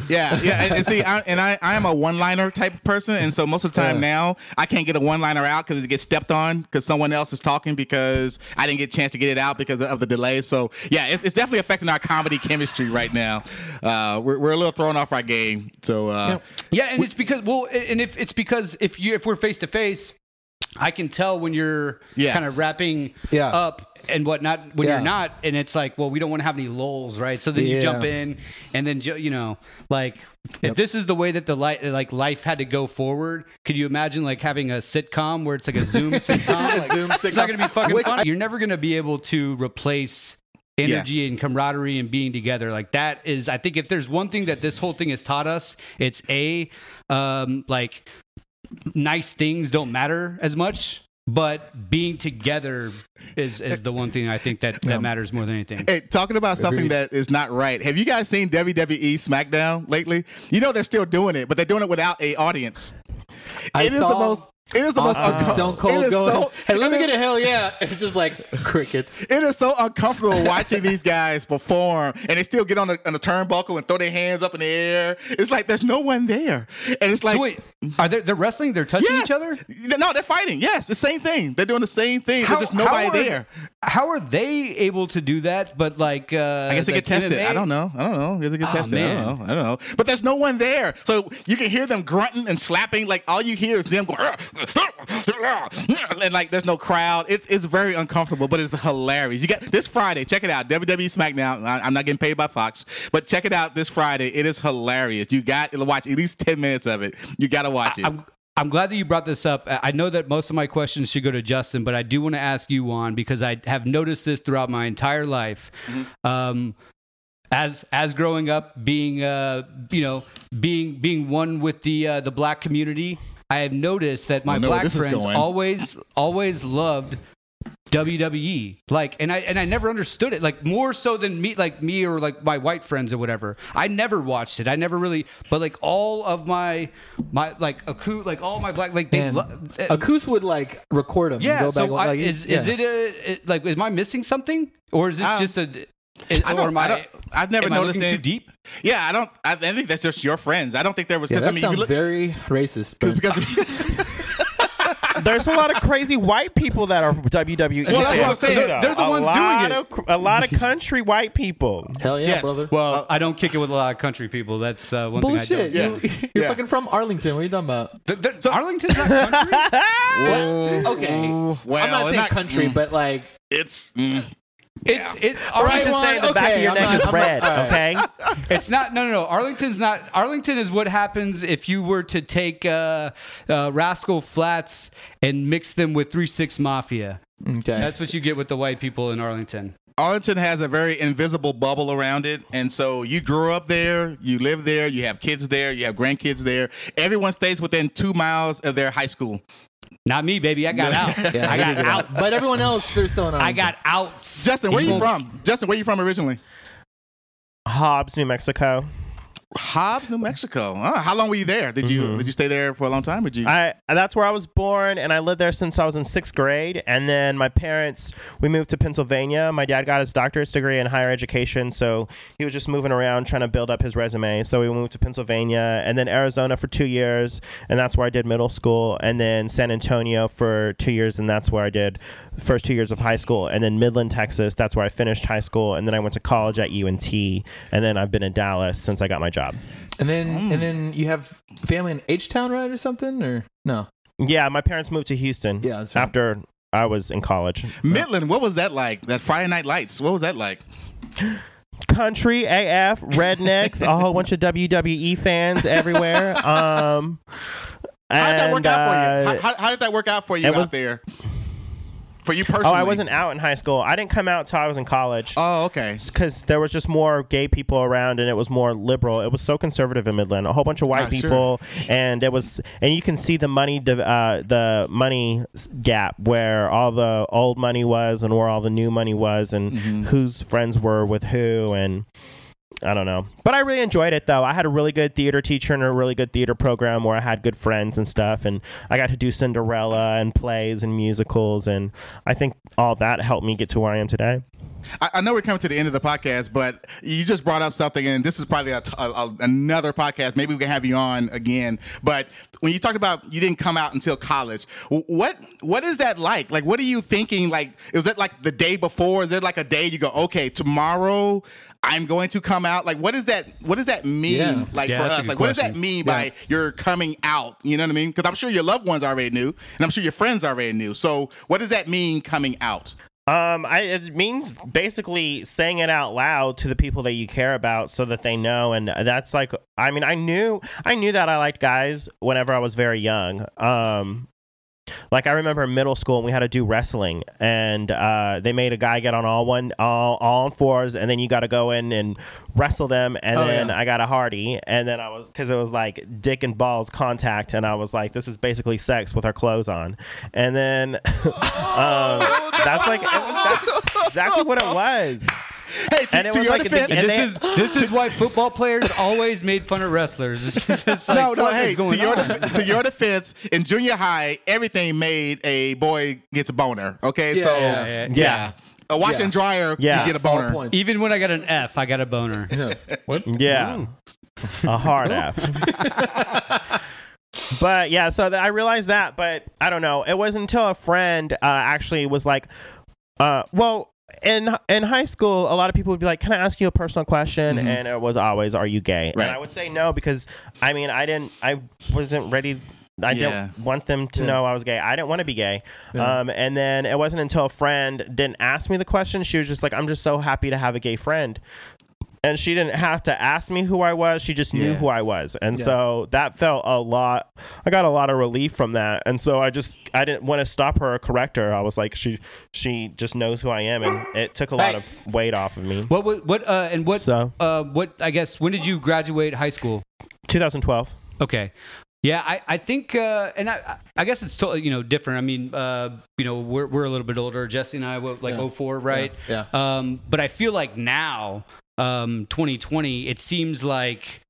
Yeah, yeah, and, and see, I, and I, I am a one-liner type of person, and so most of the time Yeah. now I can't get a one-liner out because it gets stepped on because someone else is talking because I didn't get a chance to get it out because of the delay. So yeah, it's, it's definitely affecting our comedy chemistry right now. Uh, we're, we're a little thrown off our game. So uh, Yep. Yeah, and it's because well, and if it's because if you if we're face to face, I can tell when you're Yeah. kind of wrapping Yeah. up and whatnot when Yeah. you're not, and it's like, well, we don't want to have any lulls, right? So then you jump in, and then you know, like if this is the way that the light like life had to go forward, could you imagine like having a sitcom where it's like a Zoom sitcom? Like, Zoom It's not gonna be fucking Which fun. You're never gonna be able to replace energy and camaraderie and being together like that is i think if there's one thing that this whole thing has taught us it's a um like nice things don't matter as much but being together is is the one thing i think that that matters more than anything Hey, talking about something Agreed. that is not right. Have you guys seen WWE SmackDown lately? You know they're still doing it, but they're doing it without a audience. I It is saw the most. It is the most. Awesome. uncom- Stone Cold going. so- hey, let me it is- get a hell yeah! It's just like crickets. It is so uncomfortable watching these guys perform, and they still get on the on the turnbuckle and throw their hands up in the air. It's like there's no one there, and it's like so wait are they they're wrestling they're touching yes. each other No, they're fighting. Yes, the same thing. They're doing the same thing. There's just nobody are, there. how are they able to do that but like uh I guess they like get tested. MMA? I don't know. I don't know. I guess they get Oh, tested. I don't know. I don't know. But there's no one there, so you can hear them grunting and slapping. Like all you hear is them going, ah, ah, ah, and like there's no crowd. It's it's very uncomfortable, but it's hilarious. You got this Friday. Check it out. WWE SmackDown. I'm not getting paid by Fox, but check it out this Friday. It is hilarious. You got to watch at least ten minutes of it. You got to watch it. I'm I'm glad that you brought this up. I know that most of my questions should go to Justin, but I do want to ask you one because I have noticed this throughout my entire life. Um, as as growing up, being uh, you know, being being one with the uh, the black community, I have noticed that my I know where black friends always always loved WWE. Like, and I and I never understood it. Like more so than me, like me or like my white friends or whatever. I never watched it. I never really. But like all of my my like Aku, like all my black like they. And lo- Akus would like record them. yeah. and go So back, I, like, is yeah. is it a it- like am I missing something or is this Um, just a? Is, I don't- I, I don't- I've never am noticed looking it. too deep. yeah, I don't. I, I think that's just your friends. I don't think there was Yeah, that I mean, sounds you look, very racist. because There's a lot of crazy white people that are WWE. Well, that's what I'm saying. too, though. They're the a ones doing lot it. Of, a lot of country white people. Hell yeah, Yes. brother. Well, Uh, I don't kick it with a lot of country people. That's uh, one Bullshit. thing I You, Yeah. you're Yeah. fucking from Arlington. What are you talking about? don't. Th- th- Arlington's not country. What? Okay. well, I'm not it's saying country, mm, but like it's. mm. It's it. Right, just one, stay in the back okay, of your I'm neck not- is I'm not- red, right. okay? It's not. No, no, no. Arlington's not. Arlington is what happens if you were to take uh, uh, Rascal Flatts and mix them with Three Six Mafia. okay. That's what you get with the white people in Arlington. Arlington has a very invisible bubble around it, and so you grew up there, you live there, you have kids there, you have grandkids there. Everyone stays within two miles of their high school. Not me, baby. I got out. Yeah, I got out. But everyone else, they're still in I got out. Justin, where are you from? Justin, where are you from originally? Hobbs, New Mexico. Hobbs, New Mexico. How long were you there? Did you mm-hmm. did you stay there for a long time? Or did you? I that's where I was born, and I lived there since I was in sixth grade. And then my parents, we moved to Pennsylvania. My dad got his doctorate degree in higher education, so he was just moving around trying to build up his resume. So we moved to Pennsylvania, and then Arizona for two years, and that's where I did middle school. And then San Antonio for two years, and that's where I did first two years of high school. And then Midland, Texas, that's where I finished high school. And then I went to college at UNT, and then I've been in Dallas since I got my job. And then and then you have family in H Town, right, or something, or no? Yeah, my parents moved to Houston. Yeah, that's right. after I was in college. Midland, what was that like? That Friday Night Lights, what was that like? Country AF, rednecks, a whole bunch of WWE fans everywhere. Um, How did that work and, out for you? uh, How, how, how did that work out for you it out was- there? For you personally? Oh, I wasn't out in high school. I didn't come out till I was in college. Oh, okay. because there was just more gay people around and it was more liberal. It was so conservative in Midland, a whole bunch of white Ah, sure. people, and it was, and you can see the money, uh, the money gap where all the old money was and where all the new money was, and Mm-hmm. whose friends were with who, and I don't know. But I really enjoyed it though. I had a really good theater teacher and a really good theater program where I had good friends and stuff and I got to do Cinderella and plays and musicals and I think all that helped me get to where I am today. I, I know we're coming to the end of the podcast, but you just brought up something, and this is probably a, a- a- another podcast. Maybe we can have you on again. But when you talked about you didn't come out until college, what what is that like? Like, what are you thinking? Like, is it like the day before? Is it like a day you go, okay, tomorrow? I'm going to come out. Like, what does that? What does that mean? Yeah. Like Yeah, for us, like what does that question. mean by you're coming out? You know what I mean? Because I'm sure your loved ones already knew, and I'm sure your friends already knew. So, what does that mean coming out? Um, I, it means basically saying it out loud to the people that you care about, so that they know. And that's like, I mean, I knew, I knew that I liked guys whenever I was very young. Um, like I remember in middle school, and we had to do wrestling, and uh, they made a guy get on all one, all, all on fours, and then you got to go in and wrestle them, and Oh, then yeah. I got a hardy, and then I was because it was like dick and balls contact, and I was like, this is basically sex with our clothes on, and then um, that's like it was that's exactly what it was. Hey, to, And it to was your like defense, big- And And this they- is this is why football players always made fun of wrestlers. It's it's like, no, no. what Hey, is going to your on? def- to your defense, in junior high, everything made a boy gets a boner. Okay, Yeah, so yeah, yeah. Yeah. a wash Yeah. and dryer, Yeah. you get a boner. points. Even when I got an F, I got a boner. What? Yeah. A hard F. but yeah, so th- I realized that, but I don't know. It wasn't until a friend uh, actually was like, uh, well, in in high school, a lot of people would be like, "Can I ask you a personal question?" And it was always, "Are you gay?" Right. And I would say no because I mean, I didn't, I wasn't ready. I Yeah. didn't want them to Yeah. know I was gay. I didn't want to be gay. Yeah. Um, and then it wasn't until a friend didn't ask me the question. She was just like, "I'm just so happy to have a gay friend." And she didn't have to ask me who I was. She just knew Yeah. who I was, and Yeah. so that felt a lot. I got a lot of relief from that, and so I just I didn't want to stop her or correct her. I was like, she she just knows who I am, and it took a lot Hey. of weight off of me. What what, what uh and what So uh what I guess when did you graduate high school? 2012. Okay. Yeah, I, I think, uh, and I, I guess it's totally, you know, different. I mean, uh, you know, we're, we're a little bit older. Jesse and I were like Yeah. 04, right? Yeah. Um, but I feel like now, um, 2020, it seems like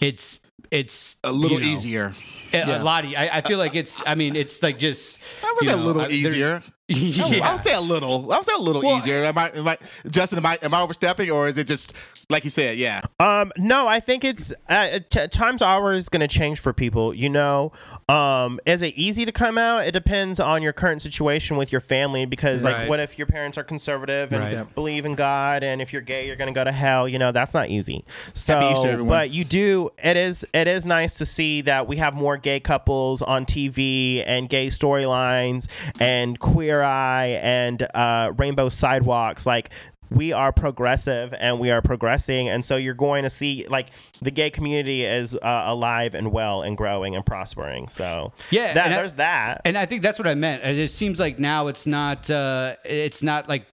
it's, it's A little you know, easier. A, Yeah. a lot. e- I, I feel like it's, I mean, it's like just, I would you say a know, little I- there's- easier. I yeah. would say a little. I would say a little Well, easier. Am I, am I, Justin? Am I, am I overstepping, or is it just like you said? Yeah. Um, no, I think it's uh, t- times are always going to change for people. You know, um, is it easy to come out? It depends on your current situation with your family. Because, like, Right. what if your parents are conservative and Right. Believe in God, and if you're gay, you're going to go to hell? You know, that's not easy. So, Easter, but you do. It is. It is nice to see that we have more gay couples on TV and gay storylines and Queer Eye and uh, Rainbow Sidewalks. Like we are progressive and we are progressing, and so you're going to see like the gay community is uh, alive and well and growing and prospering. So Yeah, that, and I- there's that. And I think that's what I meant. It seems like now it's not uh it's not like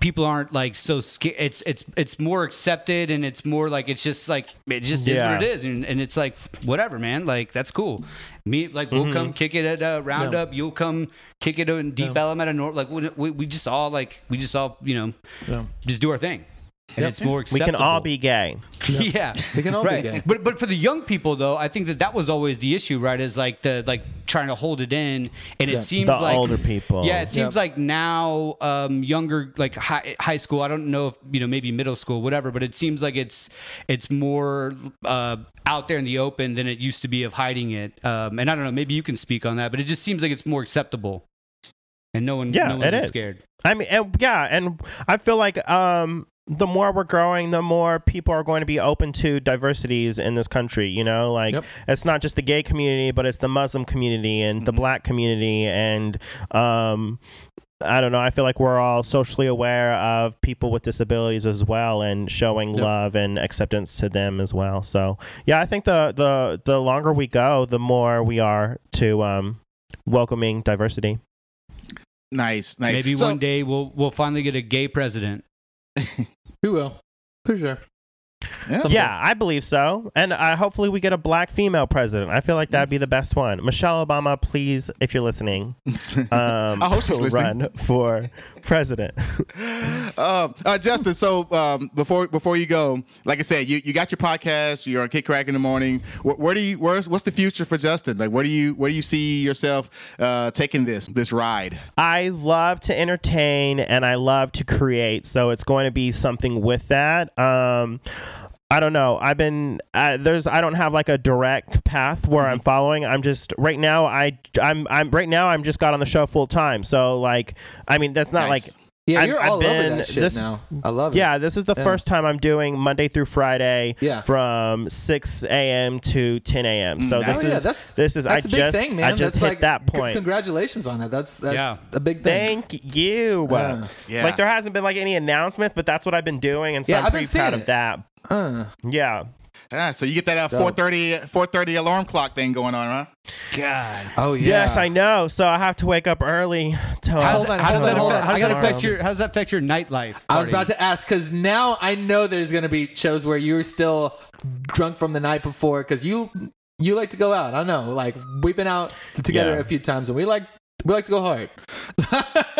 people aren't like so scared. It's it's it's more accepted and it's more like it's just like it just is what it is and, and it's like whatever, man. Like that's cool. Me like we'll Mm-hmm. come kick it at uh, roundup. You'll come kick it in Deep Ellum at a North. Like we, we we just all like we just all you know Yeah. just do our thing. And Yep. it's more we can all be gay. yeah, We can all be gay. But but for the young people though, I think that that was always the issue, right? Is like the like trying to hold it in, and Yeah. it seems The like older people. Yeah, it seems Yep. like now um, younger, like high high school. I don't know if you know maybe middle school, whatever. But it seems like it's it's more uh, out there in the open than it used to be of hiding it. Um, and I don't know, maybe you can speak on that, but it just seems like it's more acceptable, and no one Yeah, no one's it as is. scared. I mean, and, yeah, and I feel like um, the more we're growing, the more people are going to be open to diversities in this country. You know, like Yep. it's not just the gay community, but it's the Muslim community and the Black community, and um, I don't know. I feel like we're all socially aware of people with disabilities as well, and showing Yep. love and acceptance to them as well. So, yeah, I think the the the longer we go, the more we are to um, welcoming diversity. Nice, nice. Maybe So- one day we'll we'll finally get a gay president. We will, for sure. Yeah. Yeah, I believe so. And uh, hopefully we get a black female president. I feel like that'd be the best one. Michelle Obama, please, if you're listening, um, I hope she's listening. run for president. um, uh, Justin, so um, before before you go, like I said, you, you got your podcast. You're on Kidd Kraddick the morning. Where, where do you where's what's the future for Justin? Like, where do you where do you see yourself uh, taking this this ride? I love to entertain and I love to create, so it's going to be something with that. Um, I don't know. I've been uh, there's I don't have like a direct path where I'm following. I'm just right now. I I'm I'm right now. I'm just got on the show full time. So like, I mean, that's not Nice. like Yeah, I've- you're I've all over been- that shit this- now. I love it. Yeah, this is the Yeah. first time I'm doing Monday through Friday Yeah. from 6 a.m. to 10 a.m. So Mm, this Oh, is yeah, that's this is that's I a big just thing, man. I just that's hit like, that c- point. congratulations on that. That's that's Yeah. a big thing. Thank you. Yeah. Yeah. Like there hasn't been like any announcement, but that's what I've been doing, and so Yeah, I'm I've pretty proud seeing of that. Uh, Yeah. Ah, so you get that uh, 4:30 4:30 alarm clock thing going on, huh? God. oh yeah. Yes, I know. So I have to wake up early to. How's Hold that, on, how does hold that on, affect, on. how does that affect your how does that affect your nightlife? I was about to ask because now I know there's gonna be shows where you're still drunk from the night before because you you like to go out. I know, like we've been out together Yeah. a few times and we like we like to go hard.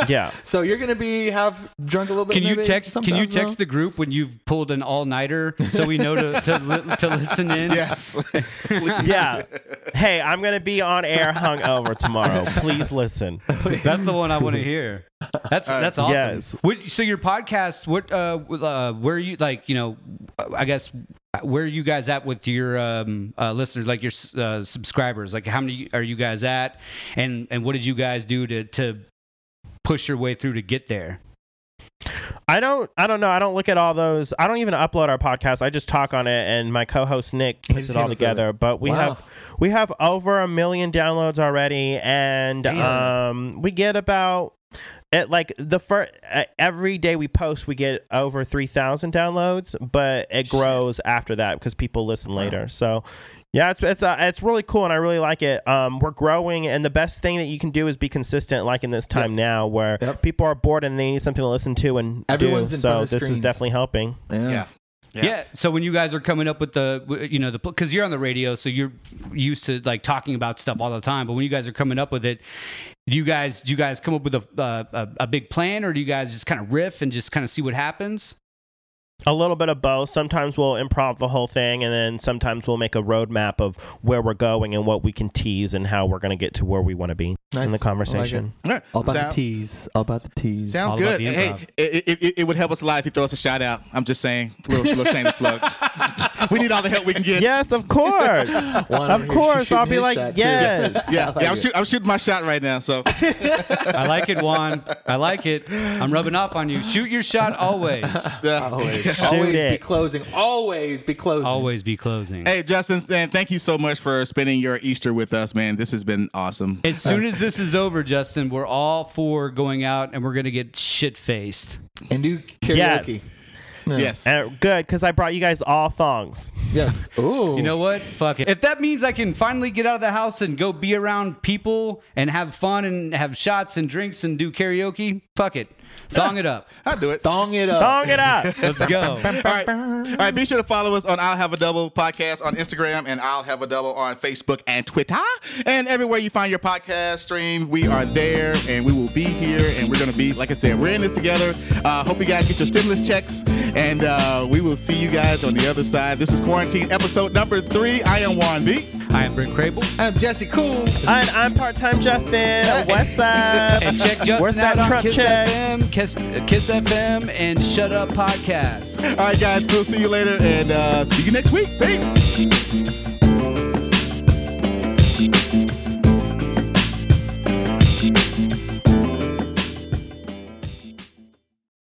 Yeah. So you're gonna be have drunk a little bit. Can you text? Can you sometimes, text the group when you've pulled an all nighter so we know to to, li- to listen in? Yes. Yeah. hey, I'm gonna be on air hungover tomorrow. Please listen. That's the one I want to hear. That's that's awesome. yes. What, so your podcast, what, uh, uh, where are you like, you know, I guess, where are you guys at with your um, uh, listeners, like your uh, subscribers? Like, how many are you guys at, and and what did you guys do to to push your way through to get there? I don't. I don't know. I don't look at all those. I don't even upload our podcast. I just talk on it, and my co-host Nick puts it all handles it. together. But we Wow. have we have over a million downloads already, and um, we get about. It like the first every day we post, we get over three thousand downloads, but it grows after that because people listen later. So, yeah, it's it's uh, it's really cool, and I really like it. Um, we're growing, and the best thing that you can do is be consistent, like in this time now, where Yep. people are bored and they need something to listen to and Everyone's do. in so front of this is definitely helping. Yeah. yeah. Yeah. So when you guys are coming up with the, you know, the because you're on the radio, so you're used to like talking about stuff all the time. But when you guys are coming up with it, do you guys do you guys come up with a uh, a, a big plan, or do you guys just kind of riff and just kind of see what happens? A little bit of both. Sometimes we'll improv the whole thing, and then sometimes we'll make a roadmap of where we're going and what we can tease and how we're going to get to where we want to be in Nice. I the like conversation. All right. All about Sound- the tease. All about the tease. Sounds All good. Hey, it, it, it, it would help us a lot if you throw us a shout out. I'm just saying, little, little shameless plug. we need all the help we can get. yes, of course. Of course, I'll be like, shot, too. yes. Yeah, I like yeah. I'm, shoot, I'm shooting my shot right now. So I like it, Juan. I like it. I'm rubbing off on you. Shoot your shot always. Always, always be closing. Always be closing. Always be closing. Hey, Justin, man, thank you so much for spending your Easter with us, man. This has been awesome. As soon as this is over, Justin, we're all for going out and we're gonna get shit faced. And do karaoke. Yes. Yeah. Yes. And good because I brought you guys all thongs. Yes. Ooh. You know what? Fuck it. If that means I can finally get out of the house and go be around people and have fun and have shots and drinks and do karaoke, fuck it. Thong it up. I'll do it. thong it up. Thong it up. Let's go. All right. All right. Be sure to follow us on I'll Have a Double podcast on Instagram and I'll Have a Double on Facebook and Twitter. And everywhere you find your podcast stream, we are there and we will be here. And we're going to be, like I said, we're in this together. Uh, hope you guys get your stimulus checks. And uh, we will see you guys on the other side. This is Quarantine episode number three. I am Juan B. I am Brent Crable. I'm Jesse Cool. and I'm part-time Justin. What's up? And check Justin Where's that out on Trump Kiss check? Kiss, Kiss FM, and Shut Up Podcast. All right, guys. We'll see you later and uh, see you next week. Peace.